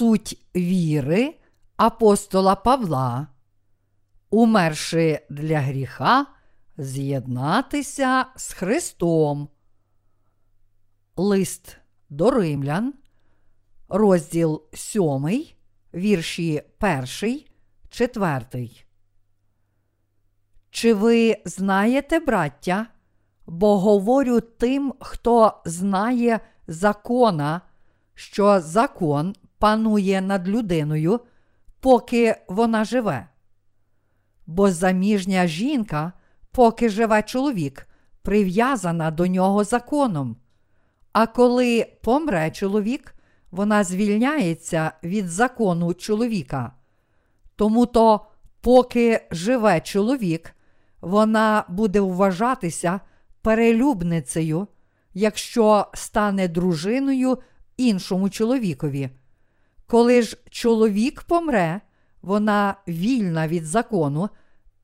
суть віри апостола Павла, умерши для гріха, з'єднатися з Христом. Лист до римлян, розділ 7, вірші 1, 4. Чи ви знаєте, браття? Бо говорю тим, хто знає закона, що закон панує над людиною, поки вона живе. Бо заміжня жінка, поки живе чоловік, прив'язана до нього законом. А коли помре чоловік, вона звільняється від закону чоловіка. Тому то, поки живе чоловік, вона буде вважатися перелюбницею, якщо стане дружиною іншому чоловікові. Коли ж чоловік помре, вона вільна від закону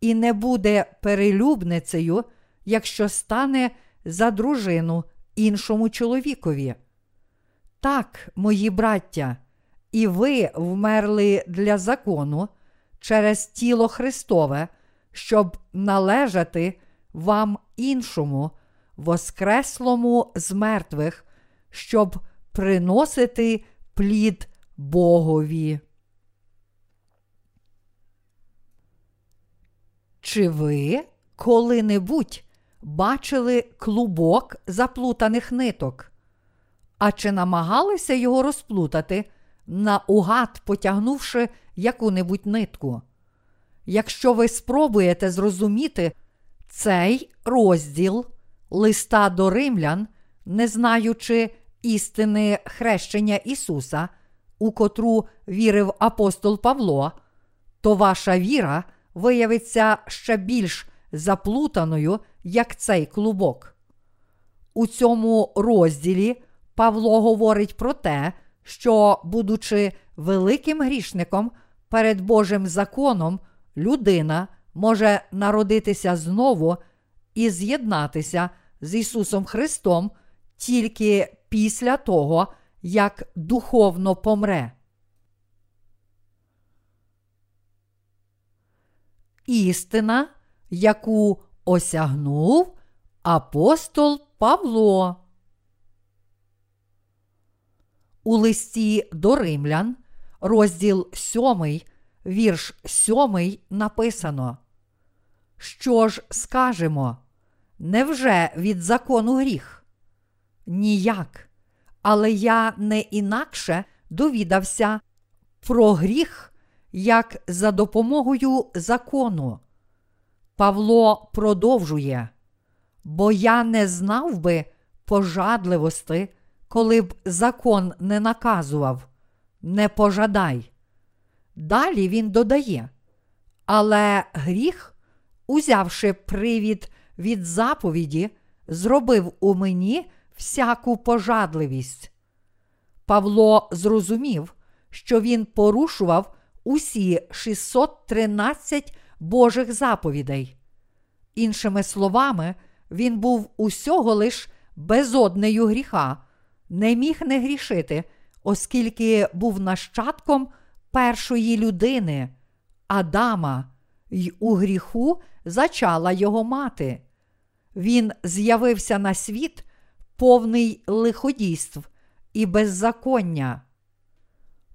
і не буде перелюбницею, якщо стане за дружину іншому чоловікові. Так, мої браття, і ви вмерли для закону через тіло Христове, щоб належати вам іншому, воскреслому з мертвих, щоб приносити плід Богові. Чи ви коли-небудь бачили клубок заплутаних ниток? А чи намагалися його розплутати, наугад потягнувши яку-небудь нитку? Якщо ви спробуєте зрозуміти цей розділ листа до римлян, не знаючи істини хрещення Ісуса, у котру вірив апостол Павло, то ваша віра виявиться ще більш заплутаною, як цей клубок. У цьому розділі Павло говорить про те, що, будучи великим грішником перед Божим законом, людина може народитися знову і з'єднатися з Ісусом Христом тільки після того, як духовно помре. Істина, яку осягнув апостол Павло. У листі до римлян, розділ 7, вірш 7 написано. Що ж скажемо? Невже від закону гріх? Ніяк. Але я не інакше довідався про гріх, як за допомогою закону. Павло продовжує, бо я не знав би пожадливости, коли б закон не наказував, не пожадай. Далі він додає, але гріх, узявши привід від заповіді, зробив у мені всяку пожадливість. Павло зрозумів, що він порушував усі 613 Божих заповідей. Іншими словами, він був усього лиш безоднею гріха, не міг не грішити, оскільки був нащадком першої людини, Адама, й у гріху зачала його мати. Він з'явився на світ повний лиходійств і беззаконня.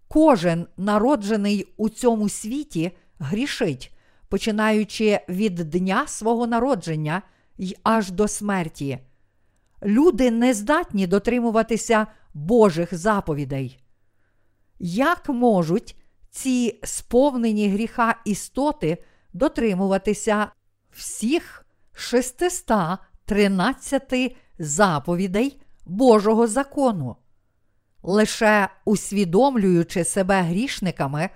Кожен народжений у цьому світі грішить, починаючи від дня свого народження й аж до смерті. Люди не здатні дотримуватися Божих заповідей. Як можуть ці сповнені гріха істоти дотримуватися всіх 613 заповідей Божого закону? Лише усвідомлюючи себе грішниками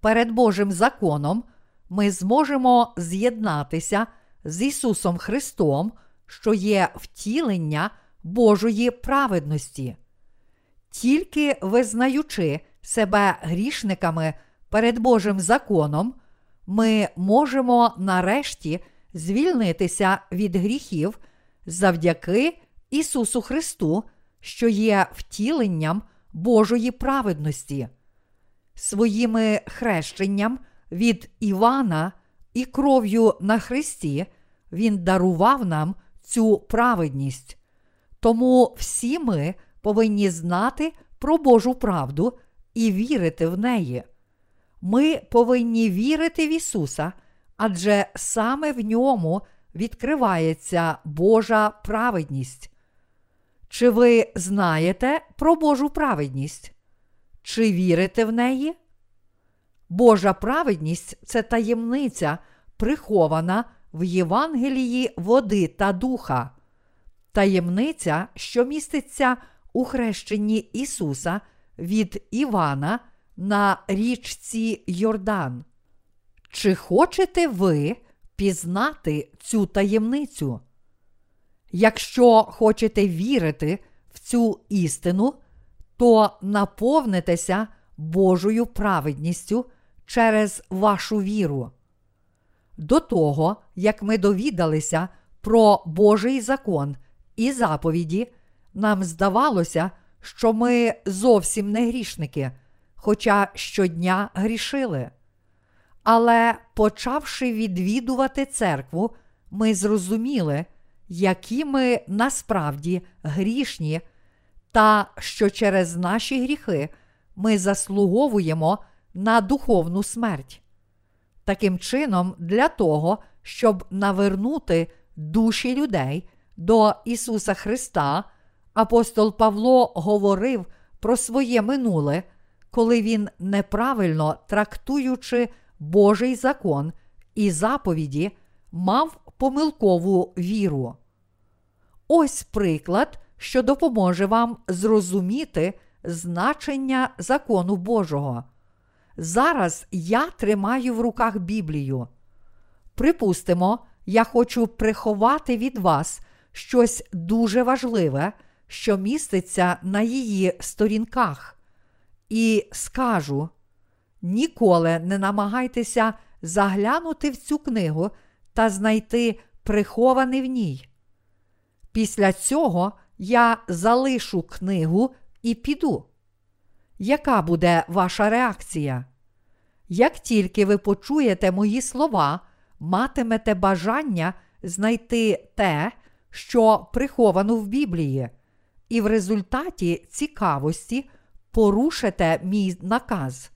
перед Божим законом, ми зможемо з'єднатися з Ісусом Христом, що є втілення Божої праведності. Тільки визнаючи себе грішниками перед Божим законом, ми можемо нарешті звільнитися від гріхів завдяки Ісусу Христу, що є втіленням Божої праведності. своїми хрещенням від Івана і кров'ю на Христі Він дарував нам цю праведність. Тому всі ми повинні знати про Божу правду і вірити в неї. Ми повинні вірити в Ісуса, адже саме в ньому відкривається Божа праведність. Чи ви знаєте про Божу праведність? Чи вірите в неї? Божа праведність це таємниця, прихована в Євангелії води та духа, таємниця, що міститься у хрещенні Ісуса від Івана на річці Йордан. Чи хочете ви пізнати цю таємницю? Якщо хочете вірити в цю істину, то наповнитеся Божою праведністю через вашу віру. До того, як ми довідалися про Божий закон і заповіді, нам здавалося, що ми зовсім не грішники, хоча щодня грішили. Але, почавши відвідувати церкву, ми зрозуміли, які ми насправді грішні, та що через наші гріхи ми заслуговуємо на духовну смерть. Таким чином, для того, щоб навернути душі людей до Ісуса Христа, апостол Павло говорив про своє минуле, коли він неправильно трактуючи Божий закон і заповіді, мав помилкову віру. Ось приклад, що допоможе вам зрозуміти значення закону Божого. Зараз я тримаю в руках Біблію. Припустимо, я хочу приховати від вас щось дуже важливе, що міститься на її сторінках. І скажу: ніколи не намагайтеся заглянути в цю книгу та знайти прихований в ній. Після цього я залишу книгу і піду. Яка буде ваша реакція? Як тільки ви почуєте мої слова, матимете бажання знайти те, що приховано в Біблії, і в результаті цікавості порушите мій наказ.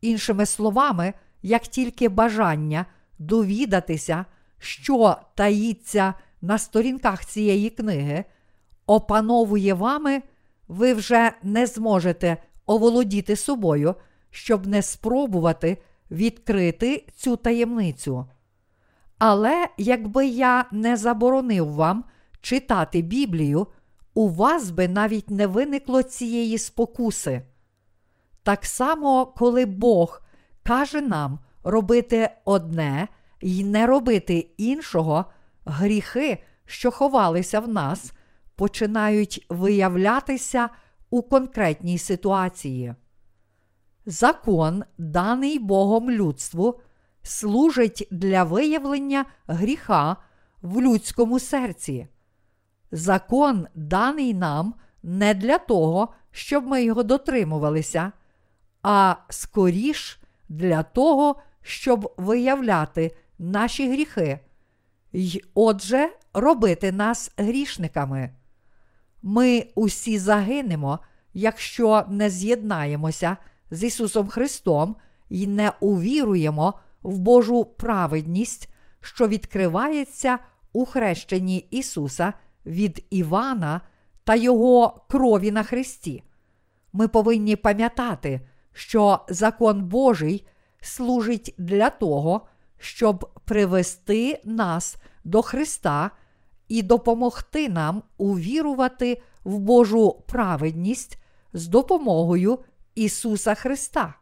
Іншими словами, як тільки бажання довідатися, що таїться на сторінках цієї книги, опановує вами, ви вже не зможете оволодіти собою, щоб не спробувати відкрити цю таємницю. Але якби я не заборонив вам читати Біблію, у вас би навіть не виникло цієї спокуси. Так само, коли Бог каже нам робити одне і не робити іншого, гріхи, що ховалися в нас, починають виявлятися у конкретній ситуації. Закон, даний Богом людству, служить для виявлення гріха в людському серці. Закон даний нам не для того, щоб ми його дотримувалися, а скоріш для того, щоб виявляти наші гріхи, й отже, робити нас грішниками. Ми усі загинемо, якщо не з'єднаємося з Ісусом Христом і не увіруємо в Божу праведність, що відкривається у хрещенні Ісуса від Івана та Його крові на Христі. Ми повинні пам'ятати, що закон Божий служить для того, щоб привести нас до Христа і допомогти нам увірувати в Божу праведність з допомогою Ісуса Христа.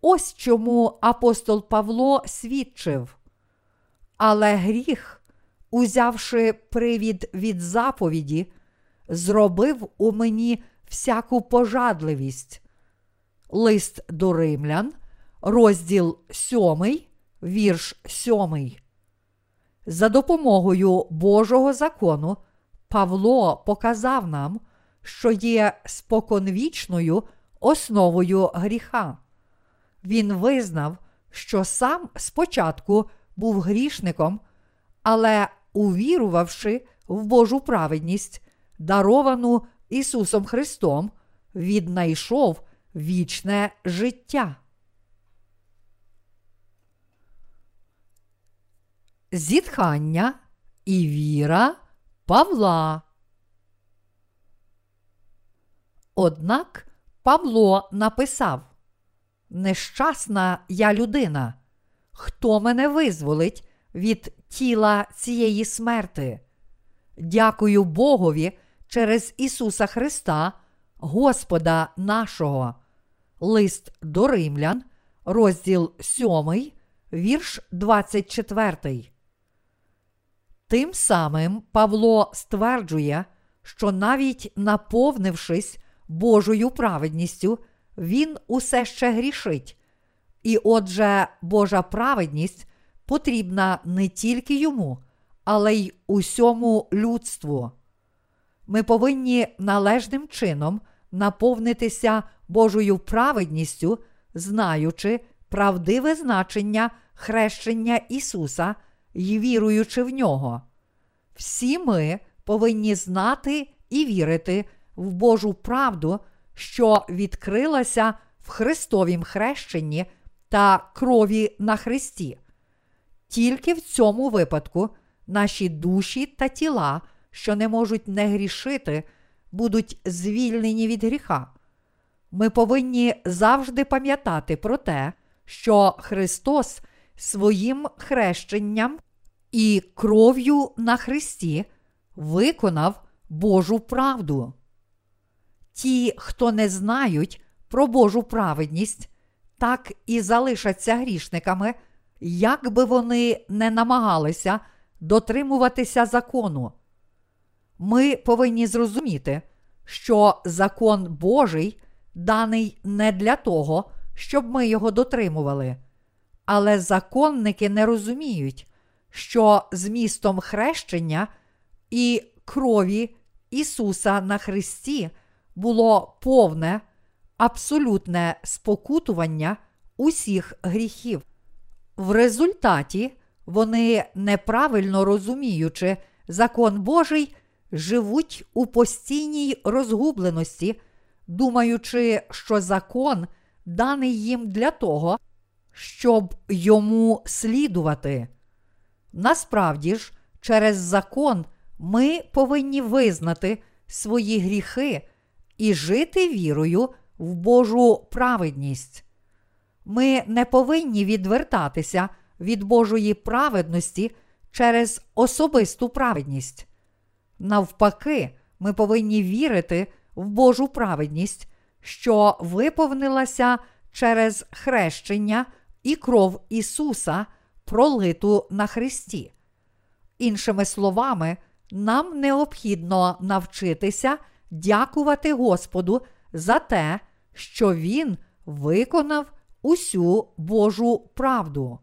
Ось чому апостол Павло свідчив. Але гріх, узявши привід від заповіді, зробив у мені всяку пожадливість. Лист до римлян, розділ 7, вірш 7. За допомогою Божого закону Павло показав нам, що є споконвічною основою гріха. Він визнав, що сам спочатку був грішником, але, увірувавши в Божу праведність, даровану Ісусом Христом, віднайшов вічне життя. Зітхання і віра Павла. Однак Павло написав: Нещасна я людина, хто мене визволить від тіла цієї смерти? Дякую Богові через Ісуса Христа, Господа нашого. Лист до Римлян, розділ 7, вірш 24. Тим самим Павло стверджує, що навіть наповнившись Божою праведністю, він усе ще грішить. І отже, Божа праведність потрібна не тільки йому, але й усьому людству. Ми повинні належним чином наповнитися Божою праведністю, знаючи правдиве значення хрещення Ісуса і віруючи в нього. Всі ми повинні знати і вірити в Божу правду, що відкрилася в Христовім хрещенні та крові на Христі. Тільки в цьому випадку наші душі та тіла, що не можуть не грішити, будуть звільнені від гріха. Ми повинні завжди пам'ятати про те, що Христос своїм хрещенням і кров'ю на Христі виконав Божу правду. Ті, хто не знають про Божу праведність, так і залишаться грішниками, як би вони не намагалися дотримуватися закону. Ми повинні зрозуміти, що закон Божий даний не для того, щоб ми його дотримували. Але законники не розуміють, що змістом хрещення і крові Ісуса на Христі було повне, абсолютне спокутування усіх гріхів. В результаті вони, неправильно розуміючи закон Божий, живуть у постійній розгубленості, думаючи, що закон даний їм для того, щоб йому слідувати. Насправді ж, через закон ми повинні визнати свої гріхи і жити вірою в Божу праведність. Ми не повинні відвертатися від Божої праведності через особисту праведність. Навпаки, ми повинні вірити в Божу праведність, що виповнилася через хрещення і кров Ісуса, пролиту на Христі. Іншими словами, нам необхідно навчитися дякувати Господу за те, що Він виконав усю Божу правду.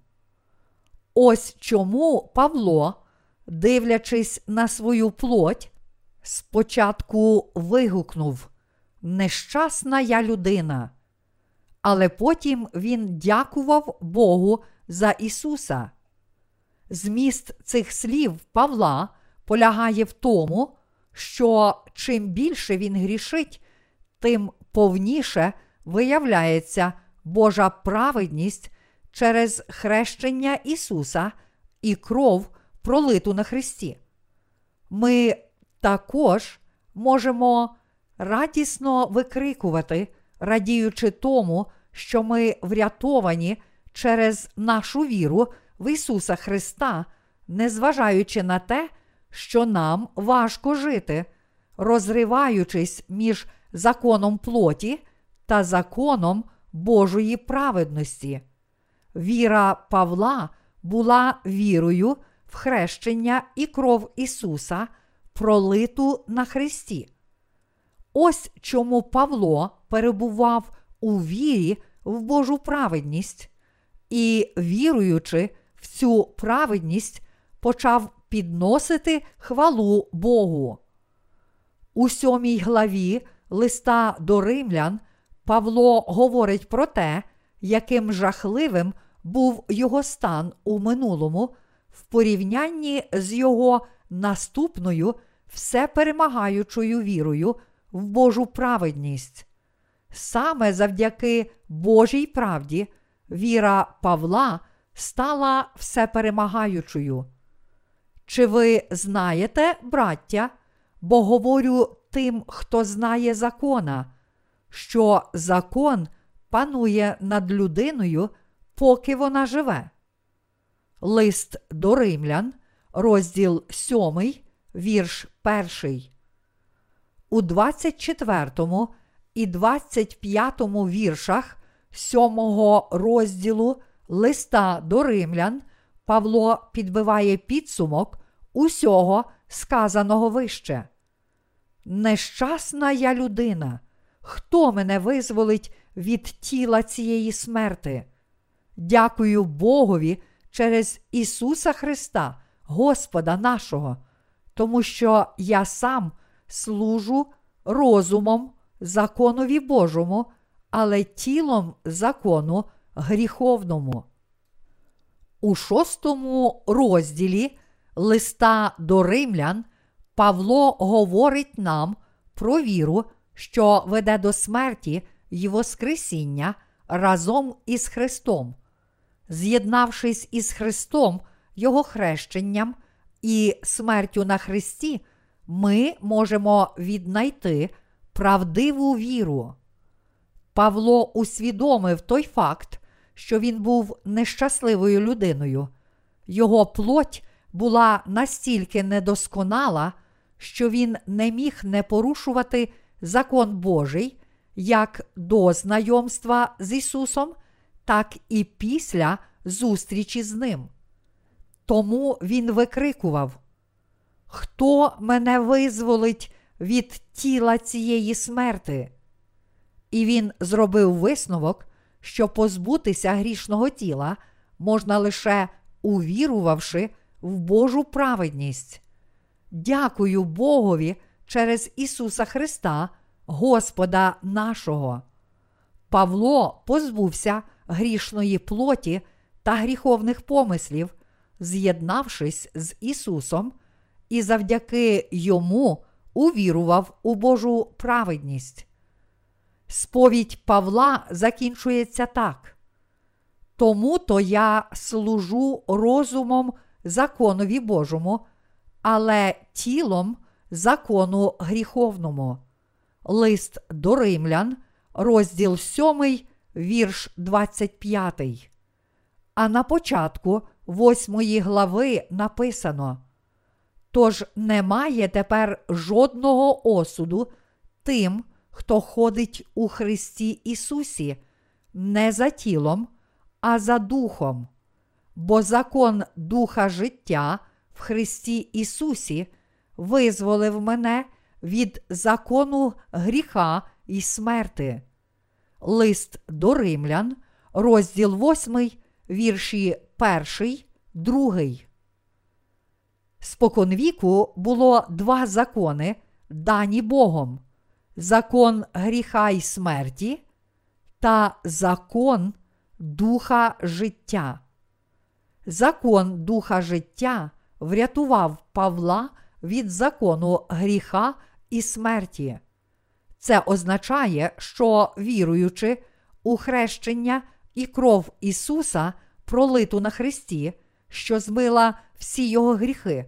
Ось чому Павло, дивлячись на свою плоть, спочатку вигукнув Нещасна я людина. Але потім він дякував Богу за Ісуса. Зміст цих слів Павла полягає в тому, що чим більше він грішить, тим повніше виявляється Божа праведність через хрещення Ісуса і кров, пролиту на Христі. Ми також можемо радісно викрикувати, радіючи тому, що ми врятовані через нашу віру в Ісуса Христа, незважаючи на те, що нам важко жити, розриваючись між законом плоті та законом Божої праведності. Віра Павла була вірою в хрещення і кров Ісуса, пролиту на Христі. Ось чому Павло перебував у вірі в Божу праведність і, віруючи в цю праведність, почав підносити хвалу Богу. У сьомій главі листа до римлян Павло говорить про те, яким жахливим був його стан у минулому в порівнянні з його наступною всеперемагаючою вірою в Божу праведність. Саме завдяки Божій правді віра Павла стала всеперемагаючою. Чи ви знаєте, браття, бо говорю тим, хто знає закона, що закон панує над людиною, поки вона живе? Лист до римлян, розділ 7, вірш 1. У 24 і 25 віршах 7 розділу листа до римлян Павло підбиває підсумок усього сказаного вище. Нещасна я людина, хто мене визволить від тіла цієї смерти? Дякую Богові через Ісуса Христа, Господа нашого, тому що я сам служу розумом законові Божому, але тілом закону гріховному. У шостому розділі листа до римлян Павло говорить нам про віру, що веде до смерті й Воскресіння разом із Христом. З'єднавшись із Христом, Його хрещенням і смертю на Христі, ми можемо віднайти правдиву віру. Павло усвідомив той факт, що він був нещасливою людиною. Його плоть була настільки недосконала, що він не міг не порушувати закон Божий як до знайомства з Ісусом, так і після зустрічі з Ним. Тому він викрикував: Хто мене визволить від тіла цієї смерти? І він зробив висновок, що позбутися грішного тіла можна лише увірувавши в Божу праведність. Дякую Богові через Ісуса Христа, Господа нашого. Павло позбувся грішної плоті та гріховних помислів, з'єднавшись з Ісусом, і завдяки йому увірував у Божу праведність. Сповідь Павла закінчується так. Тому то я служу розумом законові Божому, але тілом закону гріховному. Лист до римлян, розділ 7, вірш 25. А на початку восьмої глави написано: Тож немає тепер жодного осуду тим, хто ходить у Христі Ісусі, не за тілом, а за духом. Бо закон Духа життя в Христі Ісусі визволив мене від закону гріха і смерти. Лист до римлян, розділ 8, вірші 1, 2. Споконвіку було два закони, дані Богом: закон гріха і смерті та закон духа життя. Закон духа життя врятував Павла від закону гріха і смерті. Це означає, що віруючи у хрещення і кров Ісуса, пролиту на Христі, що змила всі його гріхи,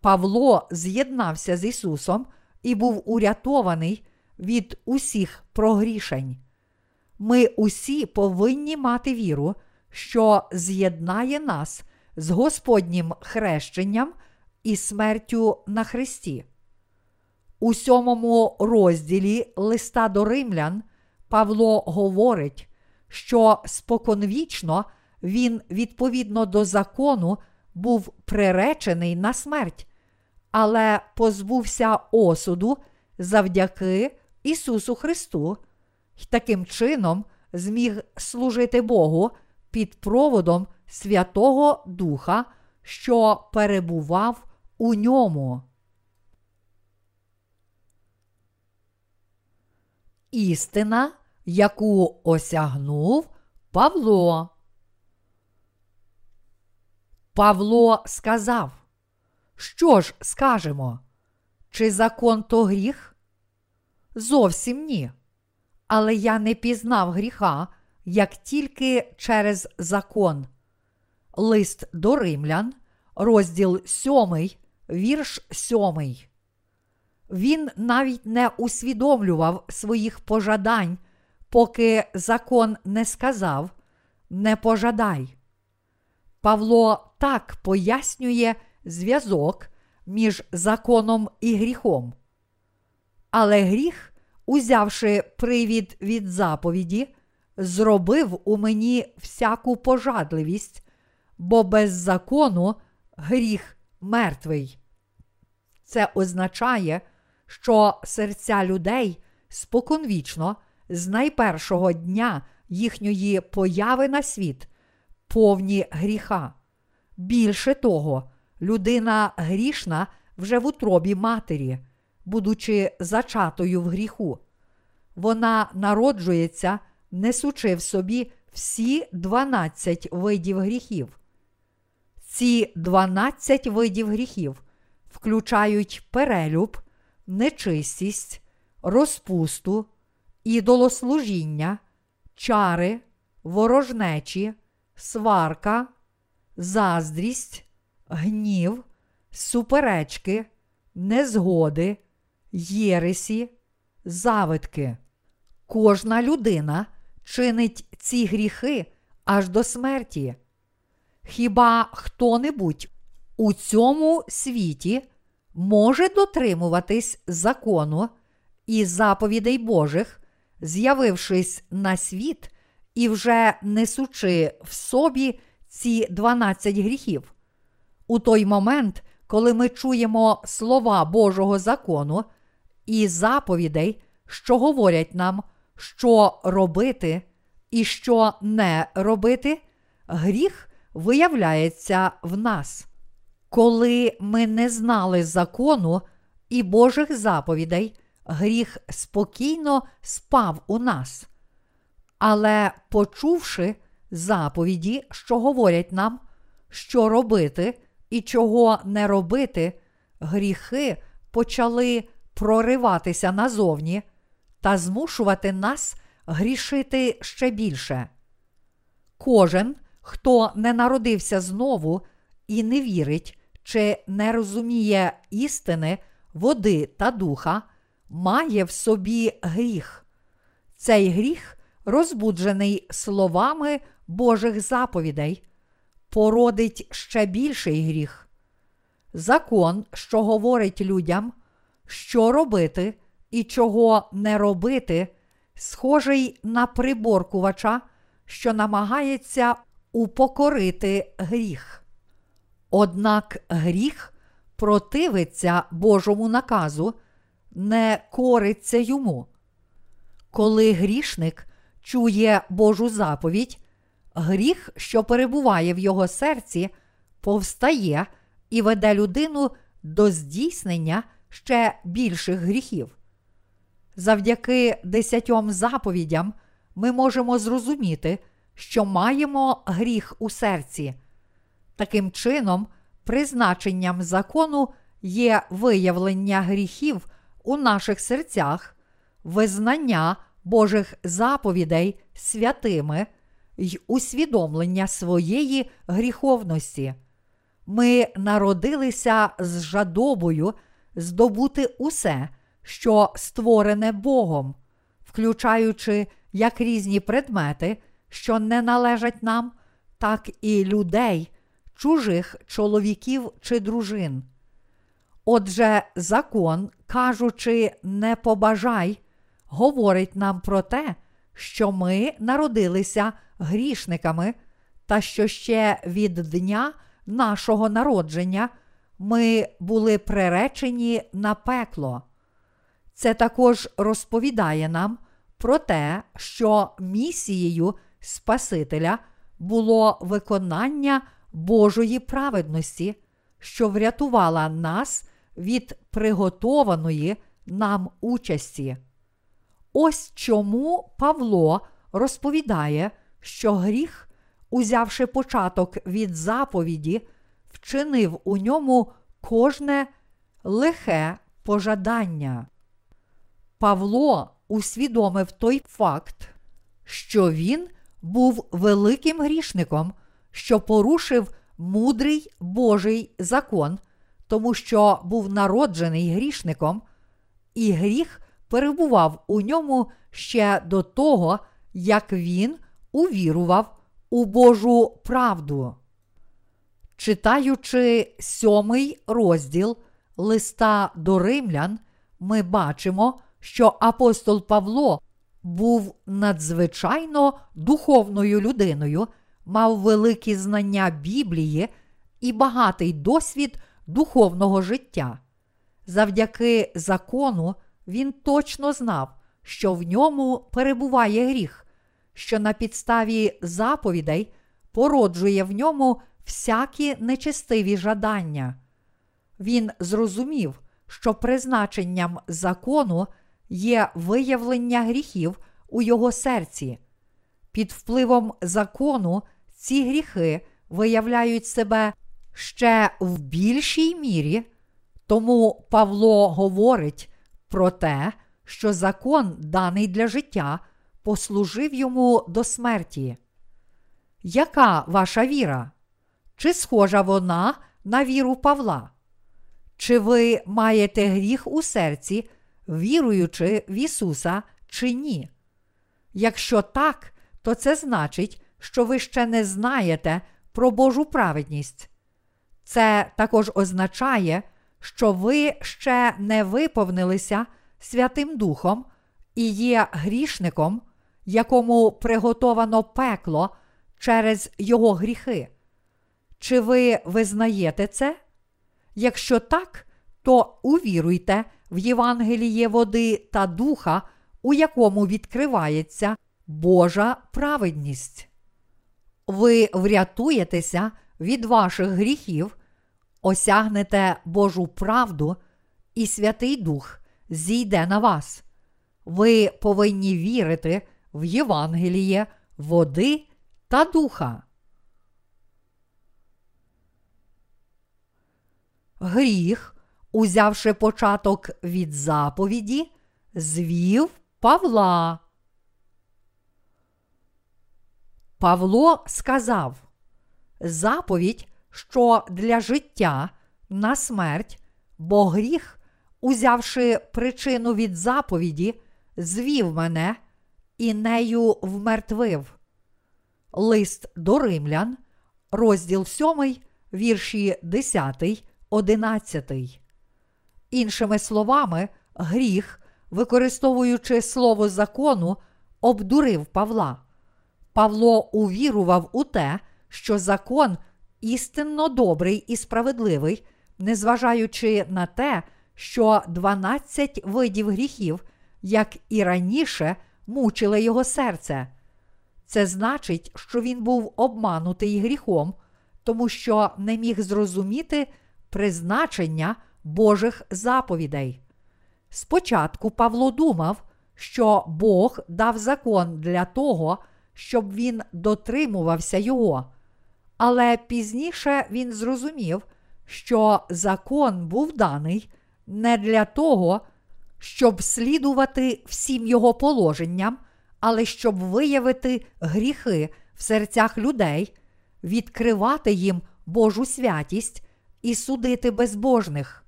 Павло з'єднався з Ісусом і був урятований від усіх прогрішень. Ми усі повинні мати віру, що з'єднає нас з Господнім хрещенням і смертю на Христі. У сьомому розділі листа до римлян Павло говорить, що споконвічно він відповідно до закону був приречений на смерть, але позбувся осуду завдяки Ісусу Христу і таким чином зміг служити Богу під проводом Святого Духа, що перебував у ньому. Істина яку осягнув Павло. Павло сказав, що ж скажемо? Чи закон то гріх? Зовсім ні. Але я не пізнав гріха, як тільки через закон. Лист до римлян, розділ 7, вірш 7. Він навіть не усвідомлював своїх пожадань, поки закон не сказав не пожадай. Павло так пояснює зв'язок між законом і гріхом. Але гріх, узявши привід від заповіді, зробив у мені всяку пожадливість, бо без закону гріх мертвий. Це означає, що серця людей споконвічно з найпершого дня їхньої появи на світ повні гріха. Більше того, людина грішна вже в утробі матері, будучи зачатою в гріху. Вона народжується, несучи в собі всі 12 видів гріхів. Ці 12 видів гріхів включають перелюб, нечистість, розпусту, ідолослужіння, чари, ворожнечі, сварка, заздрість, гнів, суперечки, незгоди, єресі, завитки. Кожна людина чинить ці гріхи аж до смерті. Хіба хто-небудь у цьому світі може дотримуватись закону і заповідей Божих, з'явившись на світ і вже несучи в собі ці 12 гріхів? У той момент, коли ми чуємо слова Божого закону і заповідей, що говорять нам, що робити і що не робити, гріх виявляється в нас. Коли ми не знали закону і Божих заповідей, гріх спокійно спав у нас. Але почувши заповіді, що говорять нам, що робити і чого не робити, гріхи почали прориватися назовні та змушувати нас грішити ще більше. Кожен, хто не народився знову і не вірить чи не розуміє істини, води та духа, має в собі гріх. Цей гріх, розбуджений словами Божих заповідей, породить ще більший гріх. Закон, що говорить людям, що робити і чого не робити, схожий на приборкувача, що намагається упокорити гріх. Однак гріх противиться Божому наказу, не кориться йому. Коли грішник чує Божу заповідь, гріх, що перебуває в його серці, повстає і веде людину до здійснення ще більших гріхів. Завдяки десятьом заповідям ми можемо зрозуміти, що маємо гріх у серці. Таким чином, призначенням закону є виявлення гріхів у наших серцях, визнання Божих заповідей святими й усвідомлення своєї гріховності. Ми народилися з жадобою здобути усе, що створене Богом, включаючи як різні предмети, що не належать нам, так і людей, чужих чоловіків чи дружин. Отже, закон, кажучи, не побажай, говорить нам про те, що ми народилися грішниками, та що ще від дня нашого народження ми були приречені на пекло. Це також розповідає нам про те, що місією Спасителя було виконання Божої праведності, що врятувала нас від приготованої нам участі. Ось чому Павло розповідає, що гріх, узявши початок від заповіді, вчинив у ньому кожне лихе пожадання. Павло усвідомив той факт, що він був великим грішником, що порушив мудрий Божий закон, тому що був народжений грішником, і гріх перебував у ньому ще до того, як він увірував у Божу правду. Читаючи сьомий розділ листа до римлян, ми бачимо, що апостол Павло був надзвичайно духовною людиною, мав великі знання Біблії і багатий досвід духовного життя. Завдяки закону він точно знав, що в ньому перебуває гріх, що на підставі заповідей породжує в ньому всякі нечестиві жадання. Він зрозумів, що призначенням закону є виявлення гріхів у його серці. Під впливом закону ці гріхи виявляють себе ще в більшій мірі, тому Павло говорить про те, що закон, даний для життя, послужив йому до смерті. Яка ваша віра? Чи схожа вона на віру Павла? Чи ви маєте гріх у серці, віруючи в Ісуса чи ні? Якщо так, то це значить, що ви ще не знаєте про Божу праведність. Це також означає, що ви ще не виповнилися Святим Духом і є грішником, якому приготовано пекло через його гріхи. Чи ви визнаєте це? Якщо так, то увіруйте в Євангеліє води та духа, у якому відкривається Божа праведність. Ви врятуєтеся від ваших гріхів, осягнете Божу правду, і Святий Дух зійде на вас. Ви повинні вірити в Євангеліє води та духа. Гріх, узявши початок від заповіді, звів Павла. Павло сказав: заповідь, що для життя на смерть, бо гріх, узявши причину від заповіді, звів мене і нею вмертвив. Лист до римлян, розділ 7, вірші 10, 11. Іншими словами, гріх, використовуючи слово закону, обдурив Павла. Павло увірував у те, що закон істинно добрий і справедливий, незважаючи на те, що 12 видів гріхів, як і раніше, мучили його серце. Це значить, що він був обманутий гріхом, тому що не міг зрозуміти призначення Божих заповідей. Спочатку Павло думав, що Бог дав закон для того, щоб він дотримувався його. Але пізніше він зрозумів, що закон був даний не для того, щоб слідувати всім його положенням, але щоб виявити гріхи в серцях людей, відкривати їм Божу святість і судити безбожних.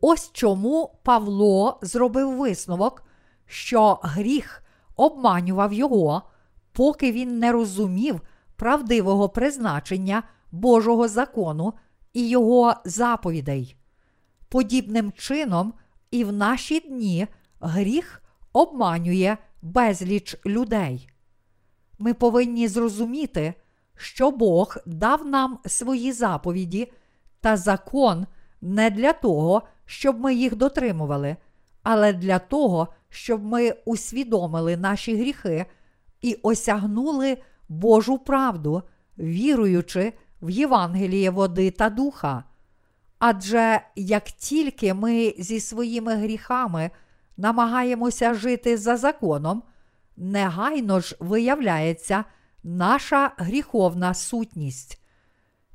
Ось чому Павло зробив висновок, що гріх обманював його, поки він не розумів правдивого призначення Божого закону і його заповідей. Подібним чином, і в наші дні гріх обманює безліч людей. Ми повинні зрозуміти, що Бог дав нам свої заповіді та закон не для того, щоб ми їх дотримували, але для того, щоб ми усвідомили наші гріхи і осягнули Божу правду, віруючи в Євангеліє води та духа. Адже як тільки ми зі своїми гріхами намагаємося жити за законом, негайно ж виявляється наша гріховна сутність.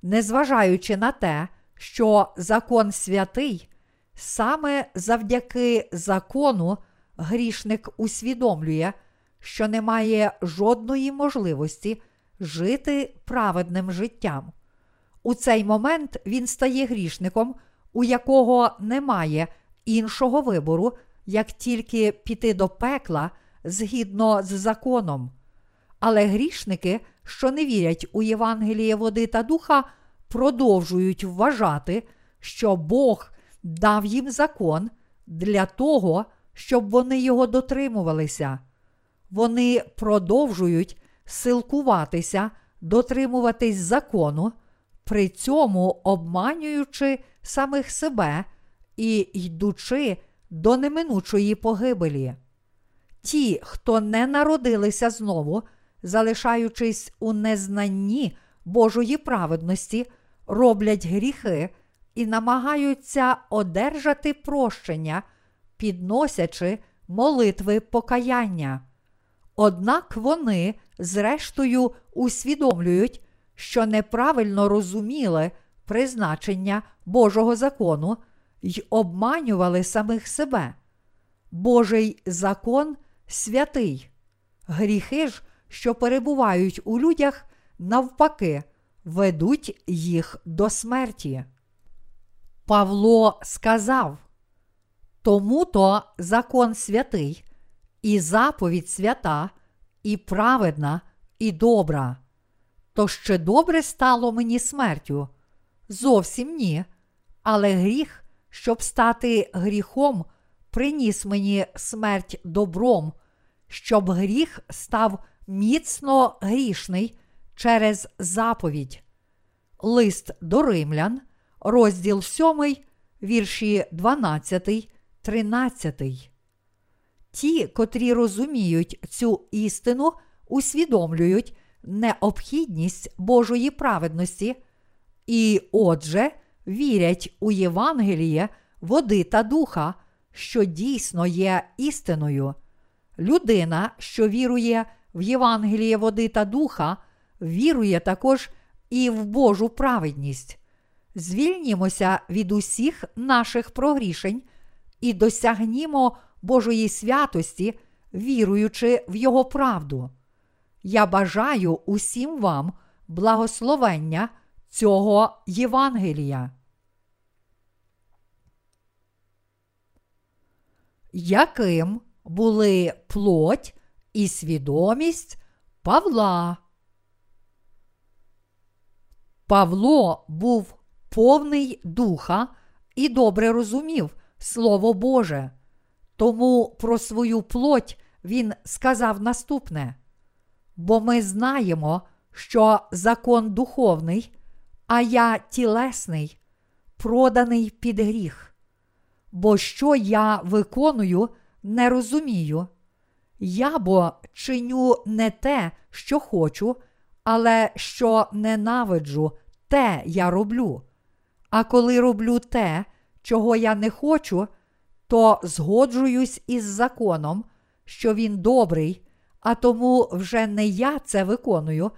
Незважаючи на те, що закон святий, саме завдяки закону грішник усвідомлює, що немає жодної можливості жити праведним життям. У цей момент він стає грішником, у якого немає іншого вибору, як тільки піти до пекла згідно з законом. Але грішники, що не вірять у Євангеліє води та духа, продовжують вважати, що Бог дав їм закон для того, щоб вони його дотримувалися. Вони продовжують силкуватися, дотримуватись закону, при цьому обманюючи самих себе і йдучи до неминучої погибелі. Ті, хто не народилися знову, залишаючись у незнанні Божої праведності, роблять гріхи і намагаються одержати прощення, підносячи молитви покаяння. Однак вони, зрештою, усвідомлюють, що неправильно розуміли призначення Божого закону й обманювали самих себе. Божий закон святий. Гріхи ж, що перебувають у людях, навпаки, ведуть їх до смерті. Павло сказав: Тому то закон святий, і заповідь свята, і праведна, і добра. То ще добре стало мені смертю? Зовсім ні. Але гріх, щоб стати гріхом, приніс мені смерть добром, щоб гріх став міцно грішний через заповідь. Лист до римлян, розділ 7, вірші 12, 13. Ті, котрі розуміють цю істину, усвідомлюють необхідність Божої праведності, і, отже, вірять у Євангеліє, води та духа, що дійсно є істиною. Людина, що вірує в Євангеліє води та духа, вірує також і в Божу праведність. Звільнімося від усіх наших прогрішень і досягнімо Божої святості, віруючи в Його правду. Я бажаю усім вам благословення цього Євангелія. Яким були плоть і свідомість Павла? Павло був повний духа і добре розумів Слово Боже. Тому про свою плоть він сказав наступне: бо ми знаємо, що закон духовний, а я тілесний, проданий під гріх. Бо що я виконую, не розумію. Я бо чиню не те, що хочу, але що ненавиджу, те я роблю. А коли роблю те, чого я не хочу, то згоджуюсь із законом, що він добрий, а тому вже не я це виконую,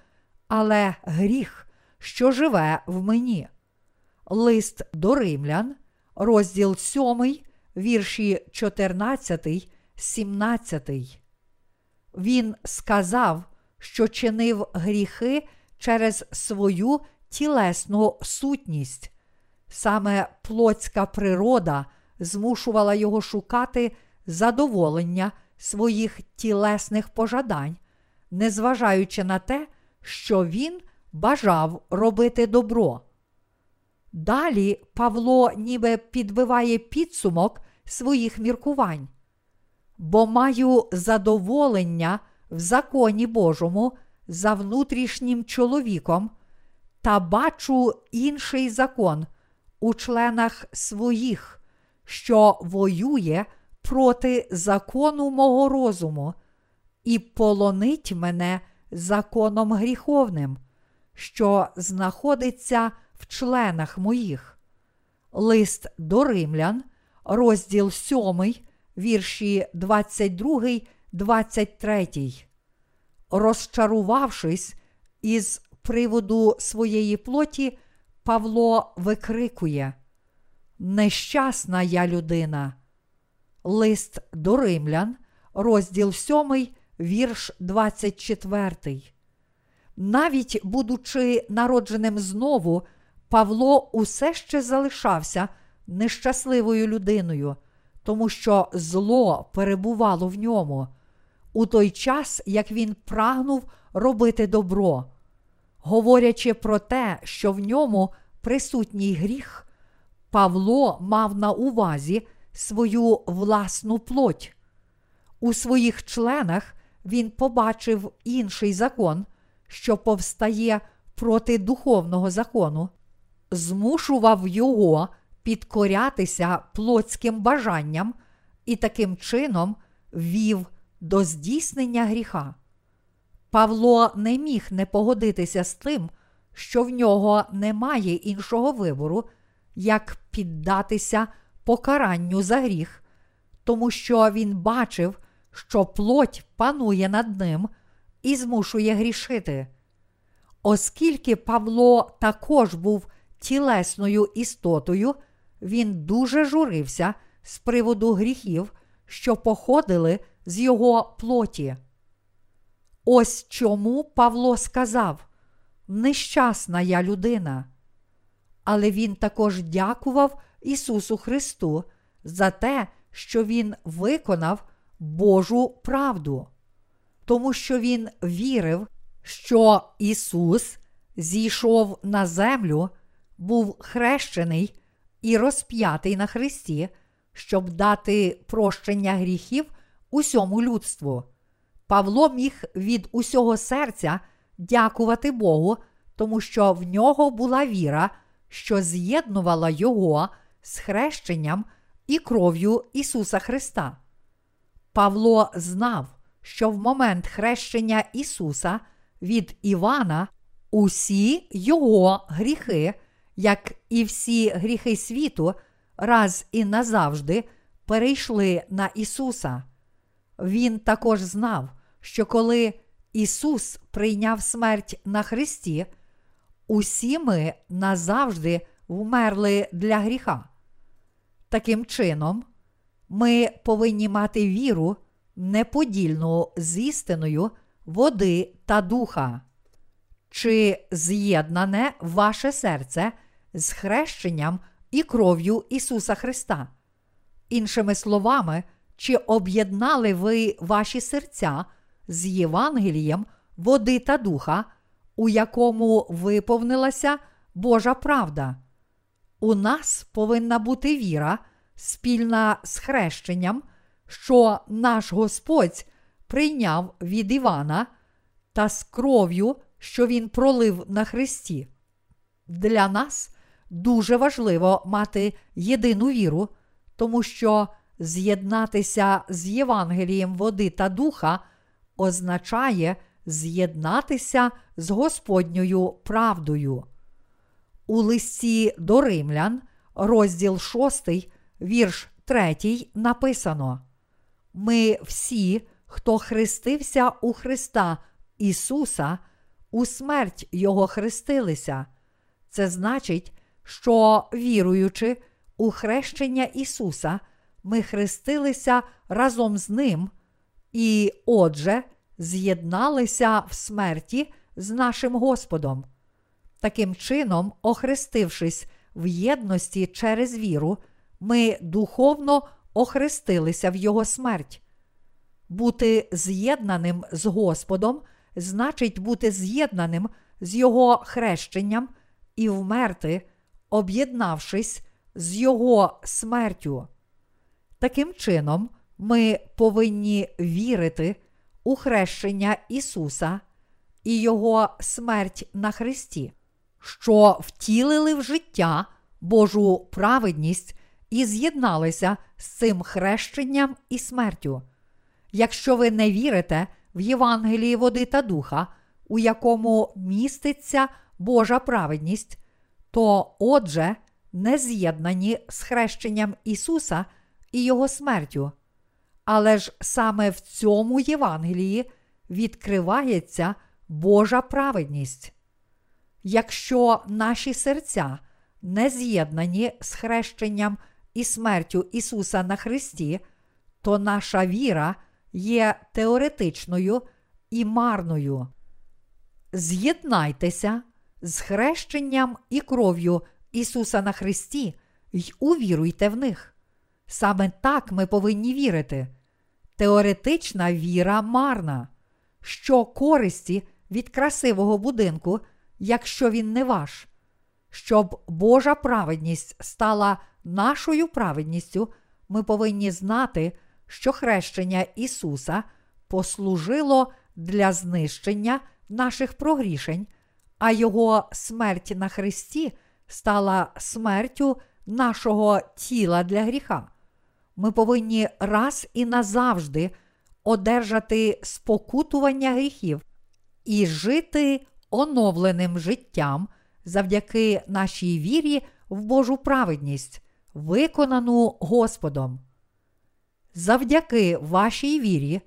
але гріх, що живе в мені. Лист до римлян, розділ 7, вірші 14, 17. Він сказав, що чинив гріхи через свою тілесну сутність. Саме плотська природа змушувала його шукати задоволення своїх тілесних пожадань, незважаючи на те, що він бажав робити добро. Далі Павло ніби підбиває підсумок своїх міркувань, бо маю задоволення в законі Божому за внутрішнім чоловіком та бачу інший закон у членах своїх, що воює проти закону мого розуму, і полонить мене законом гріховним, що знаходиться в членах моїх. Лист до римлян, розділ 7, вірші 22, 23. Розчарувавшись із приводу своєї плоті, Павло викрикує: Нещасна я людина. Лист до римлян, розділ 7, вірш 24. Навіть будучи народженим знову, Павло усе ще залишався нещасливою людиною, тому що зло перебувало в ньому, у той час, як він прагнув робити добро. Говорячи про те, що в ньому присутній гріх, Павло мав на увазі свою власну плоть. У своїх членах він побачив інший закон, що повстає проти духовного закону, змушував його підкорятися плотським бажанням і таким чином вів до здійснення гріха. Павло не міг не погодитися з тим, що в нього немає іншого вибору, як піддатися покаранню за гріх, тому що він бачив, що плоть панує над ним і змушує грішити. Оскільки Павло також був тілесною істотою, він дуже журився з приводу гріхів, що походили з його плоті. Ось чому Павло сказав: Нещасна я людина. Але він також дякував Ісусу Христу за те, що Він виконав Божу правду, тому що Він вірив, що Ісус зійшов на землю, був хрещений і розп'ятий на Христі, щоб дати прощення гріхів усьому людству. Павло міг від усього серця дякувати Богу, тому що в нього була віра, що з'єднувала його з хрещенням і кров'ю Ісуса Христа. Павло знав, що в момент хрещення Ісуса від Івана усі його гріхи, як і всі гріхи світу, раз і назавжди перейшли на Ісуса. Він також знав, що коли Ісус прийняв смерть на Христі, усі ми назавжди вмерли для гріха. Таким чином, ми повинні мати віру неподільну з істиною води та духа. Чи з'єднане ваше серце з хрещенням і кров'ю Ісуса Христа? Іншими словами, чи об'єднали ви ваші серця з Євангелієм води та духа, у якому виповнилася Божа правда? У нас повинна бути віра, спільна з хрещенням, що наш Господь прийняв від Івана та з кров'ю, що Він пролив на Христі. Для нас дуже важливо мати єдину віру, тому що з'єднатися з Євангелієм води та духа означає з'єднатися з Господньою правдою. У листі до римлян, розділ 6, вірш 3, написано: Ми всі, хто хрестився у Христа Ісуса, у смерть Його хрестилися. Це значить, що віруючи у хрещення Ісуса, ми хрестилися разом з Ним і, отже, з'єдналися в смерті з нашим Господом. Таким чином, охрестившись в єдності через віру, ми духовно охрестилися в Його смерть. Бути з'єднаним з Господом значить бути з'єднаним з Його хрещенням і вмерти, об'єднавшись з Його смертю. Таким чином, ми повинні вірити у хрещення Ісуса і Його смерть на Христі, що втілили в життя Божу праведність і з'єдналися з цим хрещенням і смертю. Якщо ви не вірите в Євангелії води та духа, у якому міститься Божа праведність, то, отже, не з'єднані з хрещенням Ісуса і Його смертю. Але ж саме в цьому Євангелії відкривається Божа праведність. Якщо наші серця не з'єднані з хрещенням і смертю Ісуса на Христі, то наша віра є теоретичною і марною. З'єднайтеся з хрещенням і кров'ю Ісуса на Христі й увіруйте в них. Саме так ми повинні вірити. Теоретична віра марна. Що користі від красивого будинку, якщо він не ваш? Щоб Божа праведність стала нашою праведністю, ми повинні знати, що хрещення Ісуса послужило для знищення наших прогрішень, а Його смерть на Христі стала смертю нашого тіла для гріха. Ми повинні раз і назавжди одержати спокутування гріхів і жити оновленим життям завдяки нашій вірі в Божу праведність, виконану Господом. Завдяки вашій вірі,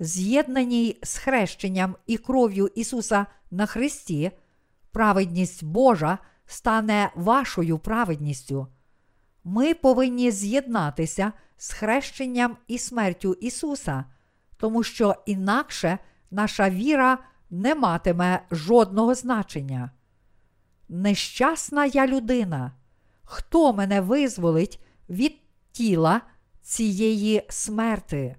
з'єднаній з хрещенням і кров'ю Ісуса на Христі, праведність Божа стане вашою праведністю. Ми повинні з'єднатися з хрещенням і смертю Ісуса, тому що інакше наша віра не матиме жодного значення. Нещасна я людина, хто мене визволить від тіла цієї смерти?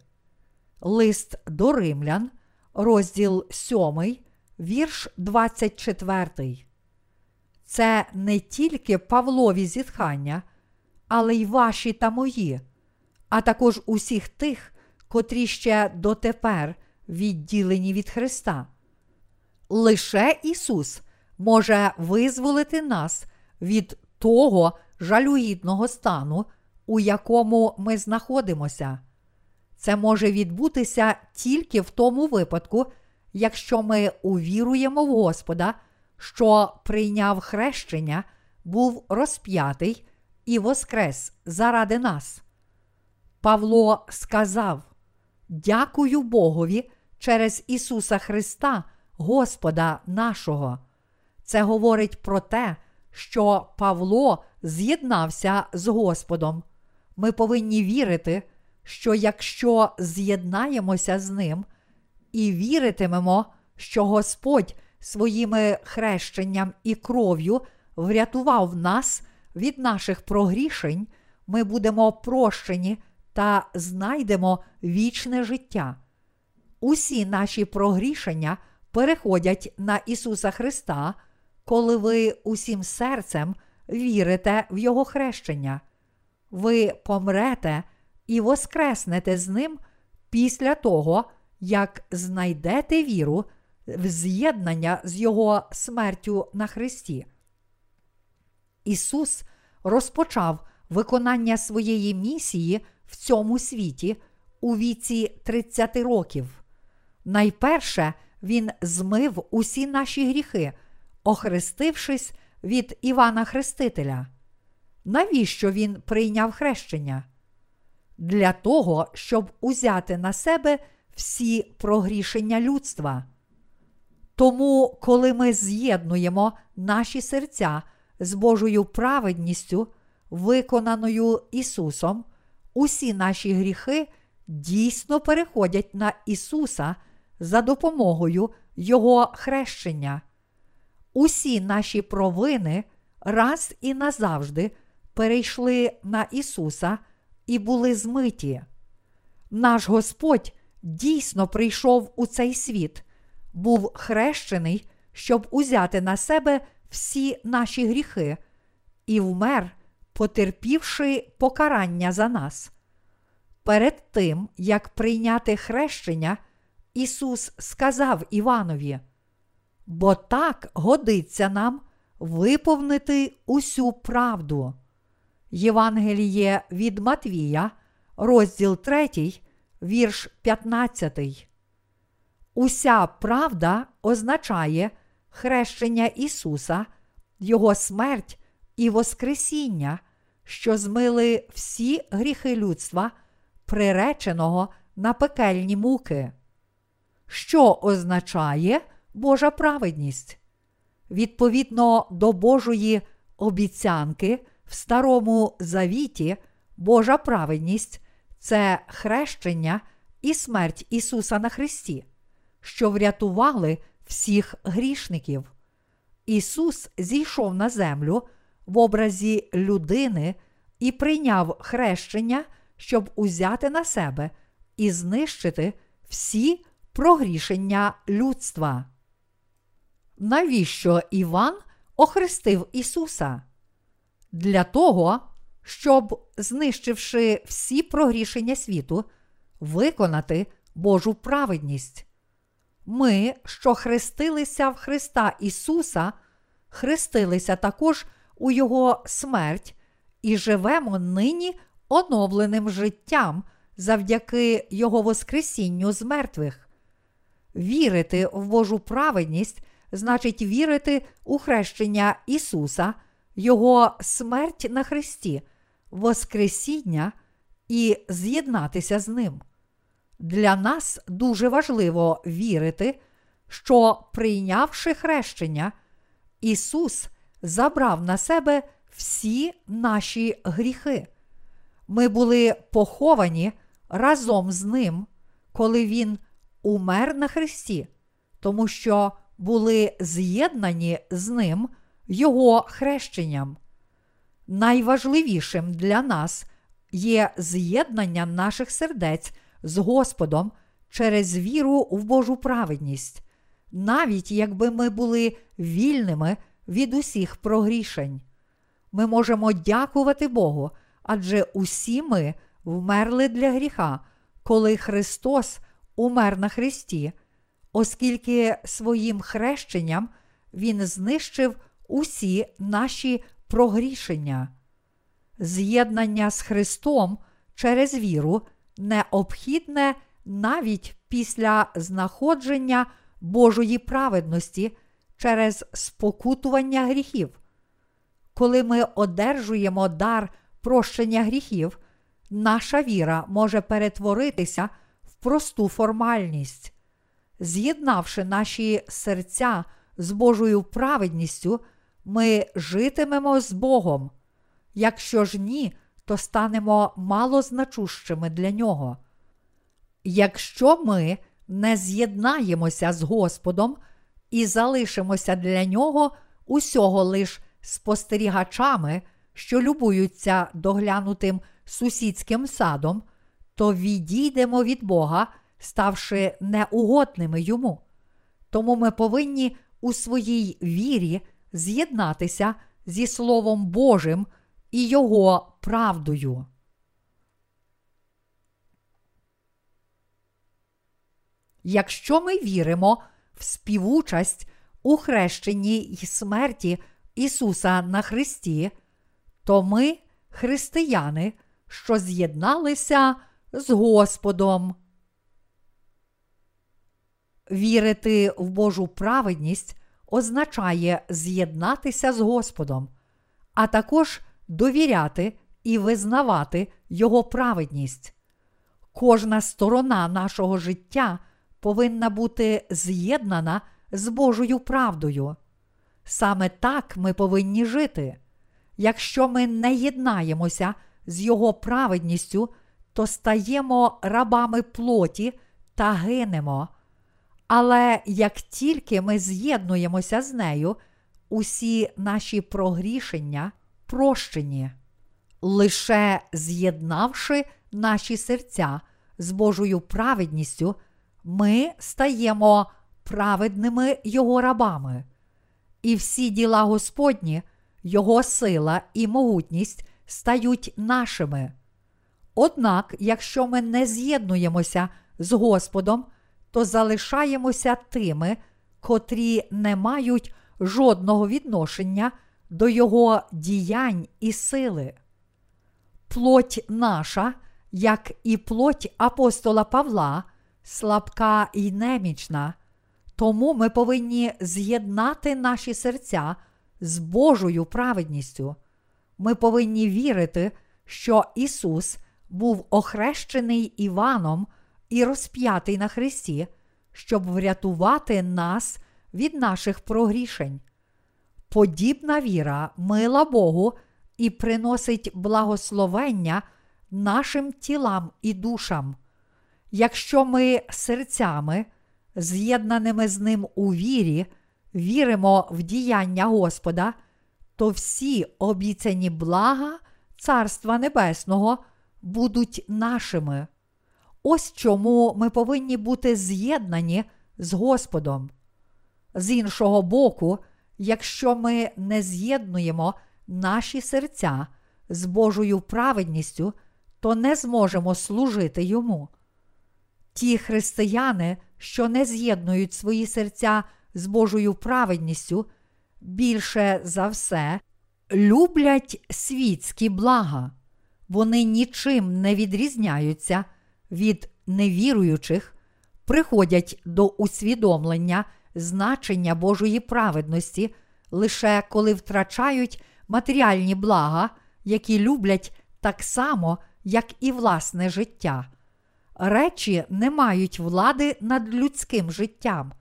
Лист до римлян, розділ 7, вірш 24. Це не тільки Павлові зітхання, але й ваші та мої, а також усіх тих, котрі ще дотепер відділені від Христа. Лише Ісус може визволити нас від того жалюгідного стану, у якому ми знаходимося. Це може відбутися тільки в тому випадку, якщо ми увіруємо в Господа, що прийняв хрещення, був розп'ятий і воскрес заради нас. Павло сказав: Дякую Богові через Ісуса Христа, Господа нашого. Це говорить про те, що Павло з'єднався з Господом. Ми повинні вірити, що якщо з'єднаємося з ним і віритимемо, що Господь своїми хрещенням і кров'ю врятував нас від наших прогрішень, ми будемо прощені та знайдемо вічне життя. Усі наші прогрішення переходять на Ісуса Христа, коли ви усім серцем вірите в Його хрещення. Ви помрете і воскреснете з ним після того, як знайдете віру в з'єднання з Його смертю на Христі. Ісус розпочав виконання своєї місії в цьому світі у віці 30 років. Найперше Він змив усі наші гріхи, охрестившись від Івана Хрестителя. Навіщо він прийняв хрещення? Для того, щоб узяти на себе всі прогрішення людства. Тому, коли ми з'єднуємо наші серця з Божою праведністю, виконаною Ісусом, усі наші гріхи дійсно переходять на Ісуса за допомогою Його хрещення. Усі наші провини раз і назавжди перейшли на Ісуса і були змиті. Наш Господь дійсно прийшов у цей світ, був хрещений, щоб узяти на себе всі наші гріхи, і вмер, потерпівши покарання за нас. Перед тим, як прийняти хрещення, Ісус сказав Іванові: бо так годиться нам виповнити усю правду. Євангеліє від Матвія, розділ 3, вірш 15. Уся правда означає хрещення Ісуса, Його смерть і Воскресіння, що змили всі гріхи людства, приреченого на пекельні муки. Що означає Божа праведність? Відповідно до Божої обіцянки в Старому Завіті, Божа праведність це хрещення і смерть Ісуса на Христі, що врятували всіх грішників. Ісус зійшов на землю в образі людини і прийняв хрещення, щоб узяти на себе і знищити всі прогрішення людства. Навіщо Іван охрестив Ісуса? Для того, щоб, знищивши всі прогрішення світу, виконати Божу праведність. Ми, що хрестилися в Христа Ісуса, хрестилися також у Його смерть і живемо нині оновленим життям завдяки Його Воскресінню з мертвих. Вірити в Божу праведність значить вірити у хрещення Ісуса, Його смерть на Христі, Воскресіння і з'єднатися з Ним. Для нас дуже важливо вірити, що, прийнявши хрещення, Ісус забрав на себе всі наші гріхи. Ми були поховані разом з Ним, коли Він умер на Христі, тому що були з'єднані з Ним Його хрещенням. Найважливішим для нас є з'єднання наших сердець з Господом через віру в Божу праведність, навіть якби ми були вільними від усіх прогрішень. Ми можемо дякувати Богу, адже усі ми вмерли для гріха, коли Христос умер на Христі, оскільки своїм хрещенням Він знищив усі наші прогрішення. З'єднання з Христом через віру необхідне навіть після знаходження Божої праведності через спокутування гріхів. Коли ми одержуємо дар прощення гріхів, наша віра може перетворитися просту формальність. З'єднавши наші серця з Божою праведністю, ми житимемо з Богом. Якщо ж ні, то станемо малозначущими для нього. Якщо ми не з'єднаємося з Господом і залишимося для нього усього лиш спостерігачами, що любуються доглянутим сусідським садом, то відійдемо від Бога, ставши неугодними йому. Тому ми повинні у своїй вірі з'єднатися зі Словом Божим і Його правдою. Якщо ми віримо в співучасть у хрещенні й смерті Ісуса на Христі, то ми християни, що з'єдналися з Господом. Вірити в Божу праведність означає з'єднатися з Господом, а також довіряти і визнавати Його праведність. Кожна сторона нашого життя повинна бути з'єднана з Божою правдою. Саме так ми повинні жити. Якщо ми не єднаємося з Його праведністю, то стаємо рабами плоті та гинемо. Але як тільки ми з'єднуємося з нею, усі наші прогрішення прощені, лише з'єднавши наші серця з Божою праведністю, ми стаємо праведними Його рабами. І всі діла Господні, Його сила і могутність стають нашими. Однак, якщо ми не з'єднуємося з Господом, то залишаємося тими, котрі не мають жодного відношення до Його діянь і сили. Плоть наша, як і плоть апостола Павла, слабка і немічна, тому ми повинні з'єднати наші серця з Божою праведністю. Ми повинні вірити, що Ісус був охрещений Іваном і розп'ятий на Христі, щоб врятувати нас від наших прогрішень. Подібна віра мила Богу і приносить благословення нашим тілам і душам. Якщо ми серцями, з'єднаними з ним у вірі, віримо в діяння Господа, то всі обіцяні блага Царства Небесного будуть нашими. Ось чому ми повинні бути з'єднані з Господом. З іншого боку, якщо ми не з'єднуємо наші серця з Божою праведністю, то не зможемо служити йому. Ті християни, що не з'єднують свої серця з Божою праведністю, більше за все люблять світські блага. Вони нічим не відрізняються від невіруючих, приходять до усвідомлення значення Божої праведності лише коли втрачають матеріальні блага, які люблять так само, як і власне життя. Речі не мають влади над людським життям,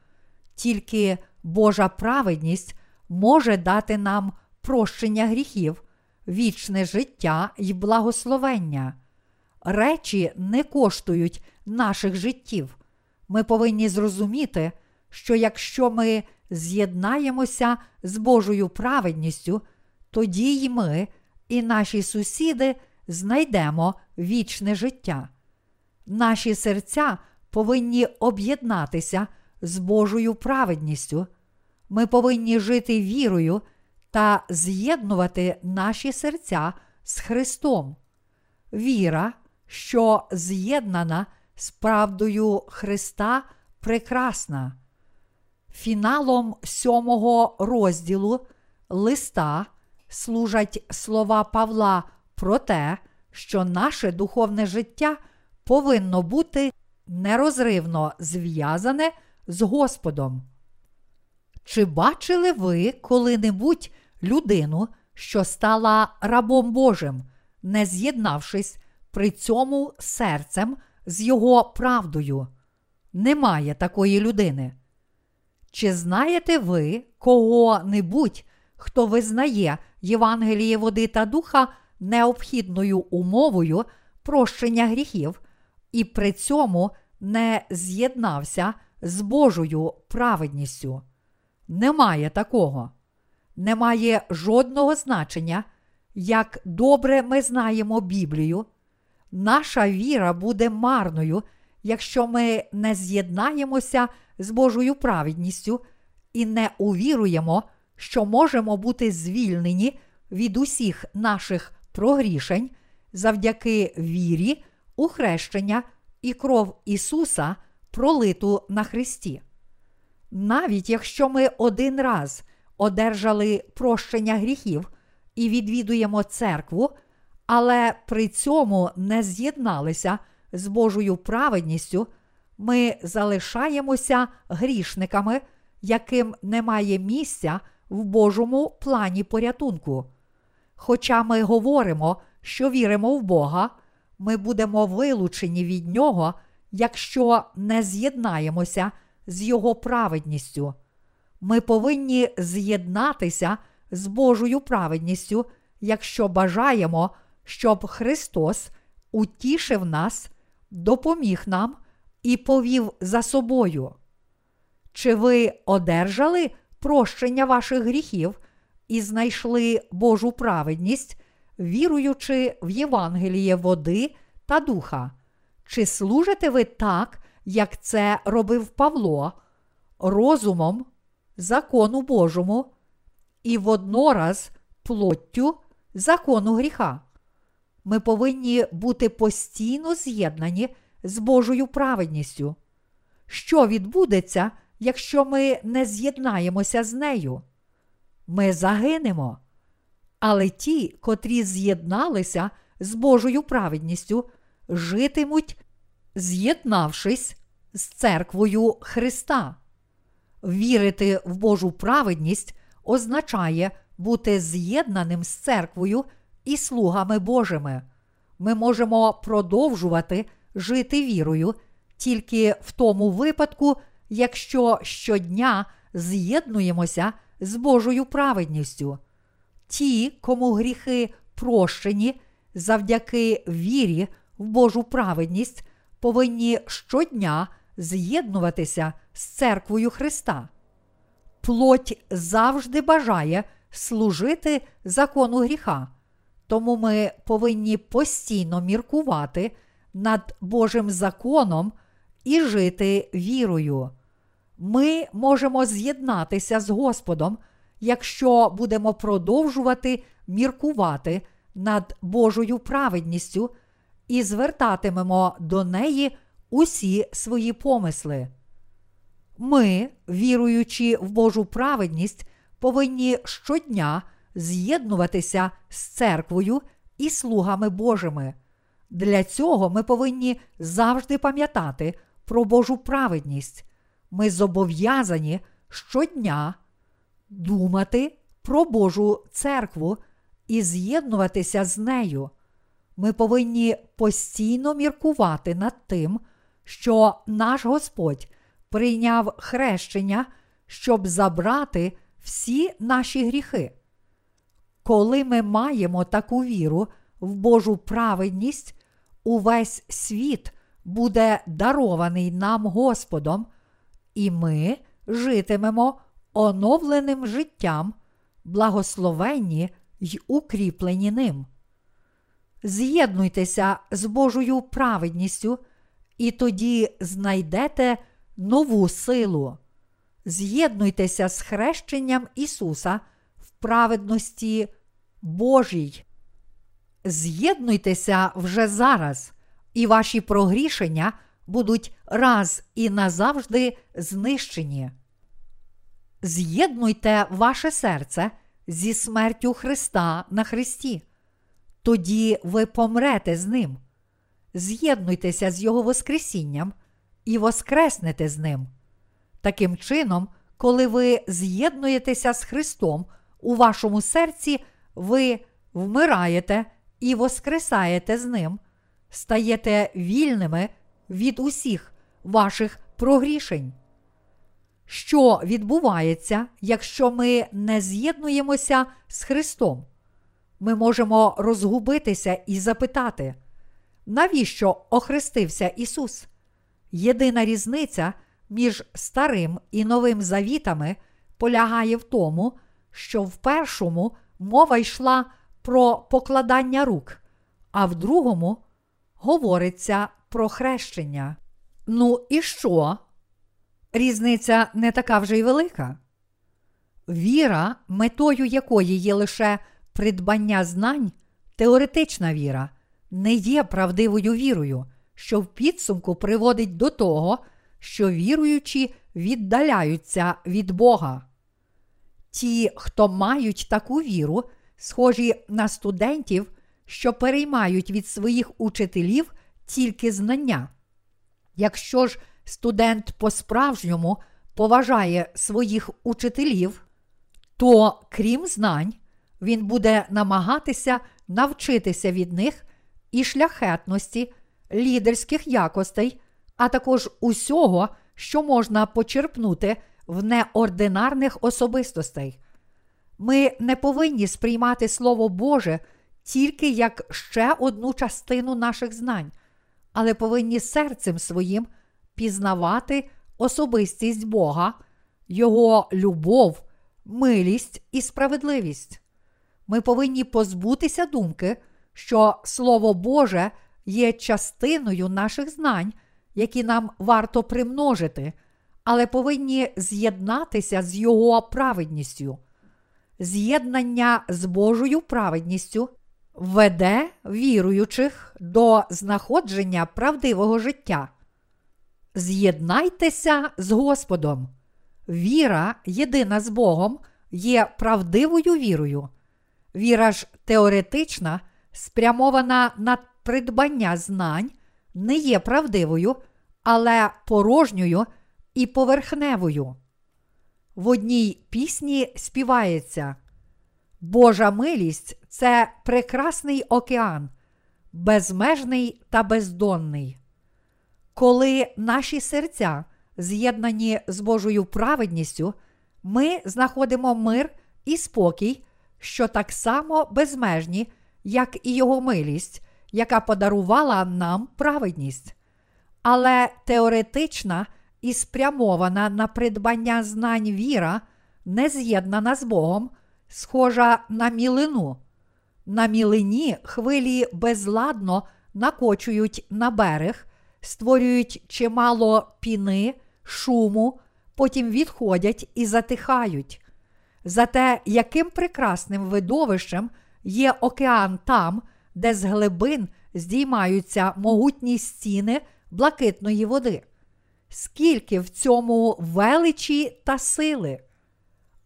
тільки Божа праведність може дати нам прощення гріхів, вічне життя й благословення. Речі не коштують наших життів. Ми повинні зрозуміти, що якщо ми з'єднаємося з Божою праведністю, тоді й ми і наші сусіди знайдемо вічне життя. Наші серця повинні об'єднатися з Божою праведністю. Ми повинні жити вірою та з'єднувати наші серця з Христом. Віра, що з'єднана з правдою Христа, прекрасна. Фіналом сьомого розділу листа служать слова Павла про те, що наше духовне життя повинно бути нерозривно зв'язане з Господом. Чи бачили ви коли-небудь людину, що стала рабом Божим, не з'єднавшись при цьому серцем з його правдою? Немає такої людини. Чи знаєте ви кого-небудь, хто визнає Євангеліє води та духа необхідною умовою прощення гріхів і при цьому не з'єднався з Божою праведністю? Немає такого. Немає жодного значення, як добре ми знаємо Біблію. Наша віра буде марною, якщо ми не з'єднаємося з Божою праведністю і не увіруємо, що можемо бути звільнені від усіх наших прогрішень завдяки вірі, у хрещення і кров Ісуса, пролиту на Христі. Навіть якщо ми один раз одержали прощення гріхів і відвідуємо церкву, але при цьому не з'єдналися з Божою праведністю, ми залишаємося грішниками, яким немає місця в Божому плані порятунку. Хоча ми говоримо, що віримо в Бога, ми будемо вилучені від Нього, якщо не з'єднаємося з Його праведністю. Ми повинні з'єднатися з Божою праведністю, якщо бажаємо, щоб Христос утішив нас, допоміг нам і повів за собою. Чи ви одержали прощення ваших гріхів і знайшли Божу праведність, віруючи в Євангеліє води та духа? Чи служите ви так, як це робив Павло, розумом, закону Божому і воднораз плоттю закону гріха? Ми повинні бути постійно з'єднані з Божою праведністю. Що відбудеться, якщо ми не з'єднаємося з нею? Ми загинемо. Але ті, котрі з'єдналися з Божою праведністю, житимуть, з'єднавшись з церквою Христа. Вірити в Божу праведність означає бути з'єднаним з церквою і слугами Божими. Ми можемо продовжувати жити вірою тільки в тому випадку, якщо щодня з'єднуємося з Божою праведністю. Ті, кому гріхи прощені завдяки вірі в Божу праведність, повинні щодня з'єднуватися з церквою Христа. Плоть завжди бажає служити закону гріха, тому ми повинні постійно міркувати над Божим законом і жити вірою. Ми можемо з'єднатися з Господом, якщо будемо продовжувати міркувати над Божою праведністю і звертатимемо до неї усі свої помисли. Ми, віруючи в Божу праведність, повинні щодня з'єднуватися з церквою і слугами Божими. Для цього ми повинні завжди пам'ятати про Божу праведність. Ми зобов'язані щодня думати про Божу церкву і з'єднуватися з нею. Ми повинні постійно міркувати над тим, що наш Господь прийняв хрещення, щоб забрати всі наші гріхи. Коли ми маємо таку віру в Божу праведність, увесь світ буде дарований нам Господом, і ми житимемо оновленим життям, благословенні й укріплені ним. З'єднуйтеся з Божою праведністю, і тоді знайдете нову силу. З'єднуйтеся з хрещенням Ісуса в праведності Божій. З'єднуйтеся вже зараз, і ваші прогрішення будуть раз і назавжди знищені. З'єднуйте ваше серце зі смертю Христа на Христі. Тоді ви помрете з Ним. З'єднуйтеся з Його Воскресінням і воскреснете з Ним. Таким чином, коли ви з'єднуєтеся з Христом у вашому серці, ви вмираєте і воскресаєте з Ним, стаєте вільними від усіх ваших прогрішень. Що відбувається, якщо ми не з'єднуємося з Христом? Ми можемо розгубитися і запитати, навіщо охрестився Ісус? Єдина різниця між старим і новим завітами полягає в тому, що в першому мова йшла про покладання рук, а в другому говориться про хрещення. Ну і що? Різниця не така вже й велика. Віра, метою якої є лише придбання знань, теоретична віра, не є правдивою вірою, що в підсумку приводить до того, що віруючі віддаляються від Бога. Ті, хто мають таку віру, схожі на студентів, що переймають від своїх учителів тільки знання. Якщо ж студент по-справжньому поважає своїх учителів, то крім знань, він буде намагатися навчитися від них і шляхетності, лідерських якостей, а також усього, що можна почерпнути в неординарних особистостей. Ми не повинні сприймати Слово Боже тільки як ще одну частину наших знань, але повинні серцем своїм пізнавати особистість Бога, Його любов, милість і справедливість. Ми повинні позбутися думки, що Слово Боже є частиною наших знань, які нам варто примножити, але повинні з'єднатися з Його праведністю. З'єднання з Божою праведністю веде віруючих до знаходження правдивого життя. З'єднайтеся з Господом. Віра, єдина з Богом, є правдивою вірою. Віра ж теоретична, спрямована на придбання знань, не є правдивою, але порожньою і поверхневою. В одній пісні співається Божа милість це прекрасний океан, безмежний та бездонний. Коли наші серця з'єднані з Божою праведністю, ми знаходимо мир і спокій, що так само безмежні, як і Його милість, яка подарувала нам праведність. Але теоретична і спрямована на придбання знань віра, не з'єднана з Богом, схожа на мілину. На мілині хвилі безладно накочують на берег, створюють чимало піни, шуму, потім відходять і затихають. Зате яким прекрасним видовищем є океан там, де з глибин здіймаються могутні стіни блакитної води. Скільки в цьому величі та сили.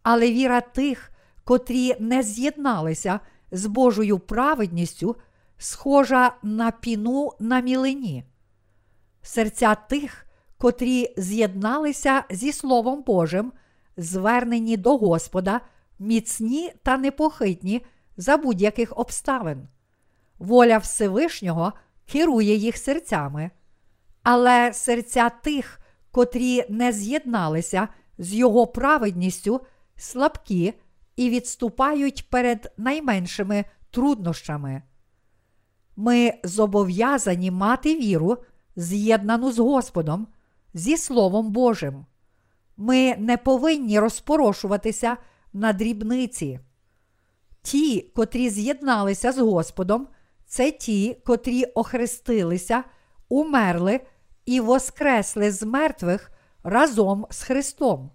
Але віра тих, котрі не з'єдналися з Божою праведністю, схожа на піну на мілині. Серця тих, котрі з'єдналися зі Словом Божим, звернені до Господа, міцні та непохитні за будь-яких обставин. Воля Всевишнього керує їх серцями, але серця тих, котрі не з'єдналися з його праведністю, слабкі і відступають перед найменшими труднощами. Ми зобов'язані мати віру, з'єднану з Господом, зі Словом Божим. Ми не повинні розпорошуватися на дрібниці. Ті, котрі з'єдналися з Господом, це ті, котрі охрестилися, умерли і воскресли з мертвих разом з Христом.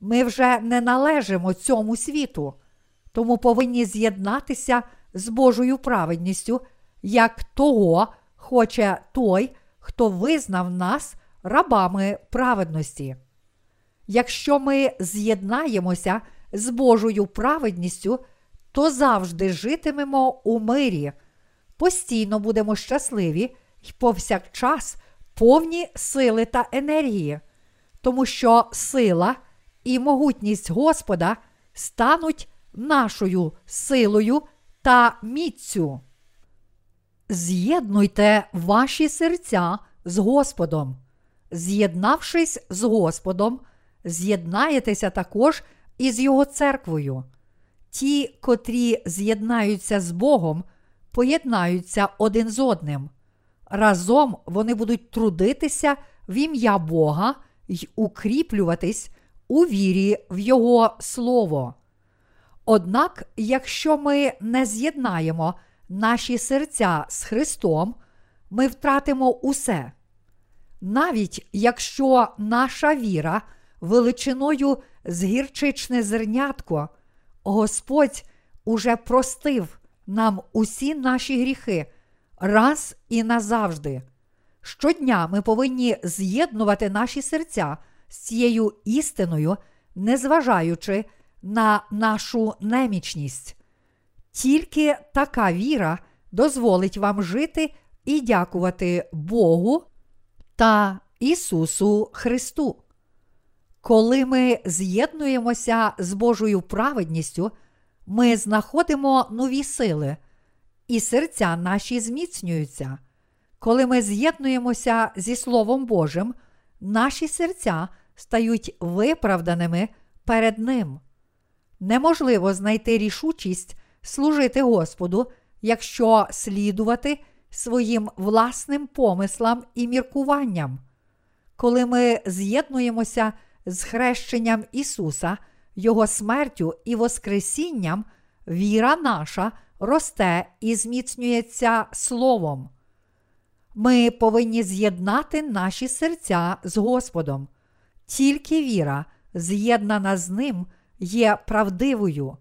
Ми вже не належимо цьому світу, тому повинні з'єднатися з Божою праведністю, як того хоче той, хто визнав нас рабами праведності. Якщо ми з'єднаємося з Божою праведністю, то завжди житимемо у мирі, постійно будемо щасливі і повсякчас повні сили та енергії, тому що сила і могутність Господа стануть нашою силою та міцю. З'єднуйте ваші серця з Господом. З'єднавшись з Господом, з'єднаєтеся також із Його церквою. Ті, котрі з'єднаються з Богом, поєднаються один з одним. Разом вони будуть трудитися в ім'я Бога й укріплюватись у вірі в Його Слово. Однак, якщо ми не з'єднаємо наші серця з Христом, ми втратимо усе. Навіть якщо наша віра величиною з гірчичне зернятко, Господь уже простив нам усі наші гріхи раз і назавжди. Щодня ми повинні з'єднувати наші серця з цією істиною, незважаючи на нашу немічність. Тільки така віра дозволить вам жити і дякувати Богу та Ісусу Христу. Коли ми з'єднуємося з Божою праведністю, ми знаходимо нові сили, і серця наші зміцнюються. Коли ми з'єднуємося зі Словом Божим, наші серця стають виправданими перед Ним. Неможливо знайти рішучість служити Господу, якщо слідувати своїм власним помислам і міркуванням. Коли ми з'єднуємося з хрещенням Ісуса, Його смертю і Воскресінням, віра наша росте і зміцнюється Словом. Ми повинні з'єднати наші серця з Господом. Тільки віра, з'єднана з Ним, є правдивою.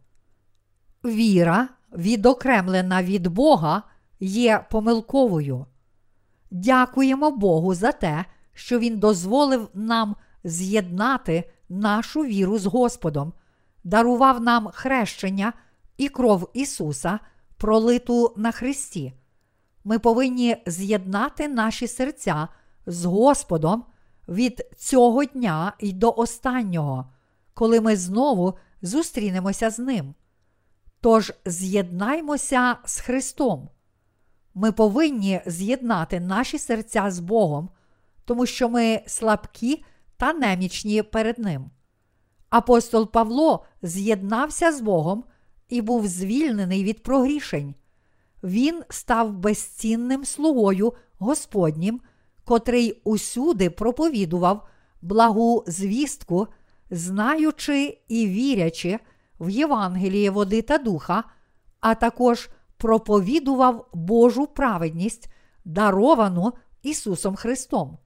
Віра, відокремлена від Бога, є помилковою. Дякуємо Богу за те, що Він дозволив нам з'єднати нашу віру з Господом, дарував нам хрещення і кров Ісуса, пролиту на Христі. Ми повинні з'єднати наші серця з Господом від цього дня і до останнього, коли ми знову зустрінемося з Ним. Тож з'єднаймося з Христом. Ми повинні з'єднати наші серця з Богом, тому що ми слабкі та немічні перед Ним. Апостол Павло з'єднався з Богом і був звільнений від прогрішень. Він став безцінним слугою Господнім, котрий усюди проповідував благу звістку, знаючи і вірячи в Євангеліє води та духа, а також проповідував Божу праведність, даровану Ісусом Христом.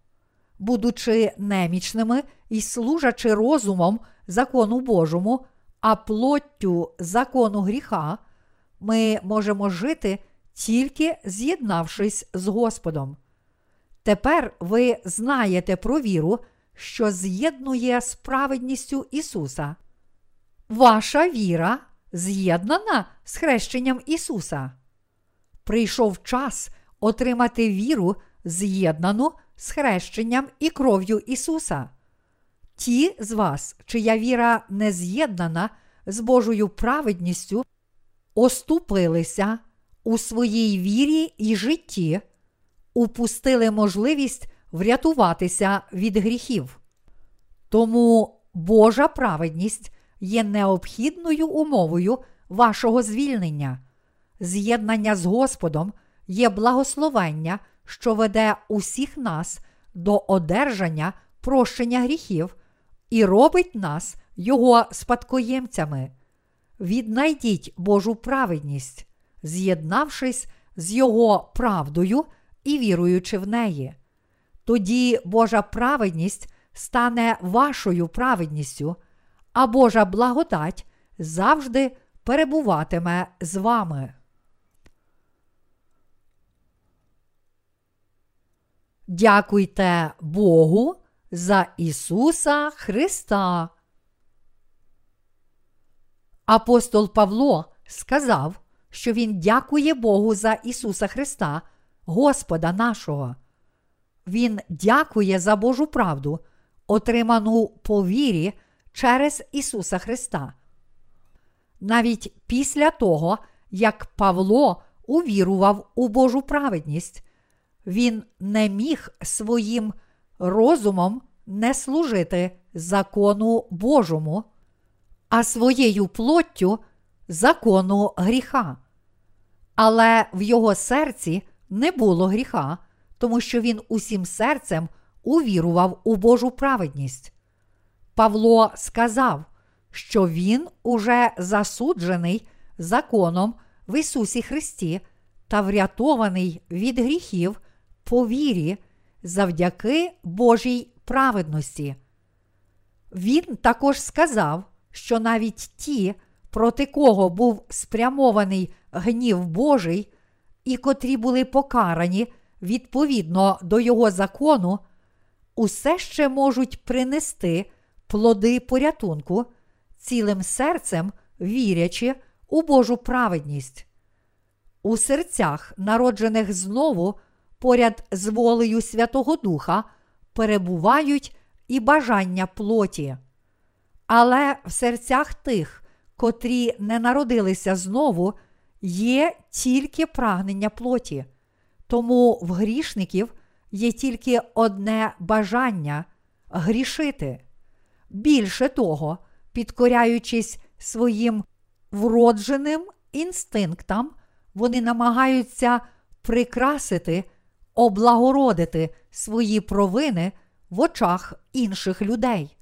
Будучи немічними і служачи розумом закону Божому, а плоттю закону гріха, ми можемо жити тільки з'єднавшись з Господом. Тепер ви знаєте про віру, що з'єднує з праведністю Ісуса. Ваша віра з'єднана з хрещенням Ісуса. Прийшов час отримати віру, з'єднану з хрещенням і кров'ю Ісуса. Ті з вас, чия віра не з'єднана з Божою праведністю, оступилися у своїй вірі і житті, упустили можливість врятуватися від гріхів. Тому Божа праведність є необхідною умовою вашого звільнення. З'єднання з Господом є благословення, що веде усіх нас до одержання прощення гріхів і робить нас Його спадкоємцями. Віднайдіть Божу праведність, з'єднавшись з Його правдою і віруючи в неї. Тоді Божа праведність стане вашою праведністю, а Божа благодать завжди перебуватиме з вами. Дякуйте Богу за Ісуса Христа. Апостол Павло сказав, що Він дякує Богу за Ісуса Христа, Господа нашого. Він дякує за Божу правду, отриману по вірі через Ісуса Христа. Навіть після того, як Павло увірував у Божу праведність, він не міг своїм розумом не служити закону Божому, а своєю плоттю закону гріха. Але в його серці не було гріха, тому що він усім серцем увірував у Божу праведність. Павло сказав, що він уже засуджений законом в Ісусі Христі та врятований від гріхів по вірі завдяки Божій праведності. Він також сказав, що навіть ті, проти кого був спрямований гнів Божий, і котрі були покарані відповідно до його закону, усе ще можуть принести плоди порятунку, цілим серцем вірячи у Божу праведність. У серцях, народжених знову поряд з волею Святого Духа, перебувають і бажання плоті. Але в серцях тих, котрі не народилися знову, є тільки прагнення плоті. Тому в грішників є тільки одне бажання грішити. Більше того, підкоряючись своїм вродженим інстинктам, вони намагаються прикрасити, облагородити свої провини в очах інших людей.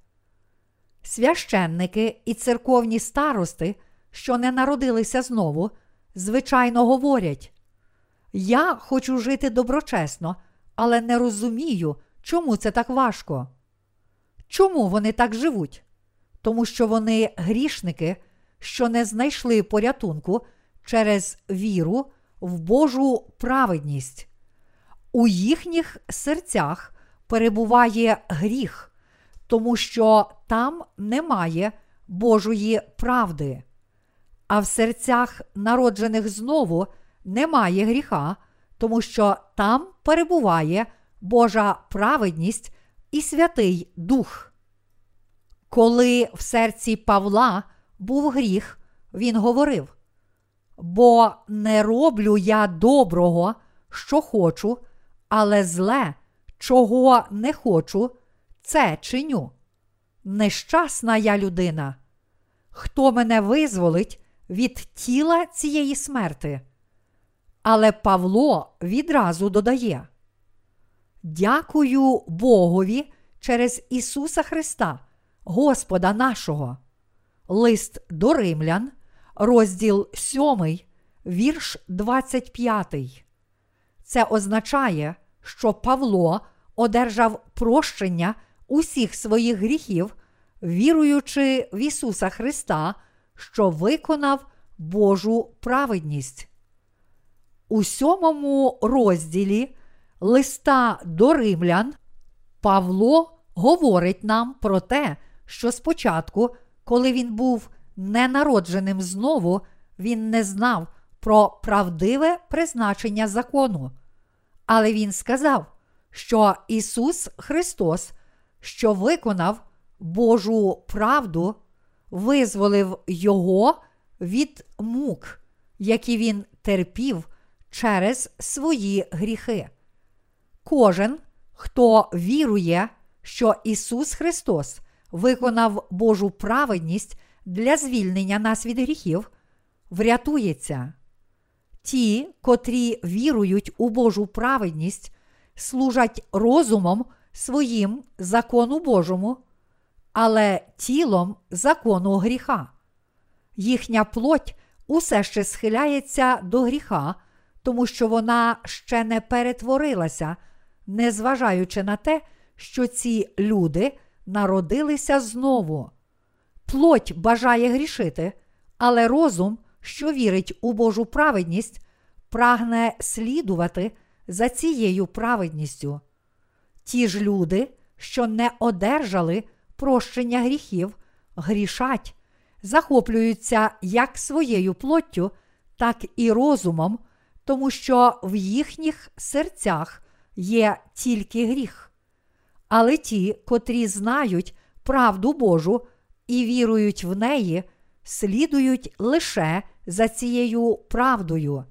Священники і церковні старости, що не народилися знову, звичайно говорять: Я хочу жити доброчесно, але не розумію, чому це так важко. Чому вони так живуть? Тому що вони грішники, що не знайшли порятунку через віру в Божу праведність. У їхніх серцях перебуває гріх, тому що там немає Божої правди. А в серцях народжених знову немає гріха, тому що там перебуває Божа праведність і Святий Дух. Коли в серці Павла був гріх, він говорив: Бо не роблю я доброго, що хочу, але зле, чого не хочу, це чиню. Нещасна я людина. Хто мене визволить від тіла цієї смерти? Але Павло відразу додає: Дякую Богові через Ісуса Христа, Господа нашого. Лист до Римлян, розділ 7, вірш 25. Це означає, що Павло одержав прощення усіх своїх гріхів, віруючи в Ісуса Христа, що виконав Божу праведність. У сьомому розділі листа до римлян Павло говорить нам про те, що спочатку, коли він був ненародженим знову, він не знав про правдиве призначення закону. Але він сказав, що Ісус Христос, що виконав Божу правду, визволив Його від мук, які він терпів через свої гріхи. Кожен, хто вірує, що Ісус Христос виконав Божу праведність для звільнення нас від гріхів, врятується. Ті, котрі вірують у Божу праведність, служать розумом своїм закону Божому, але тілом закону гріха. Їхня плоть усе ще схиляється до гріха, тому що вона ще не перетворилася, незважаючи на те, що ці люди народилися знову. Плоть бажає грішити, але розум, що вірить у Божу праведність, прагне слідувати за цією праведністю. Ті ж люди, що не одержали прощення гріхів, грішать, захоплюються як своєю плоттю, так і розумом, тому що в їхніх серцях є тільки гріх. Але ті, котрі знають правду Божу і вірують в неї, слідують лише за цією правдою.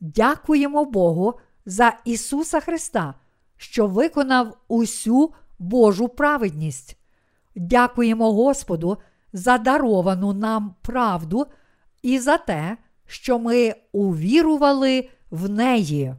Дякуємо Богу за Ісуса Христа, що виконав усю Божу праведність. Дякуємо Господу за даровану нам правду і за те, що ми увірували в неї.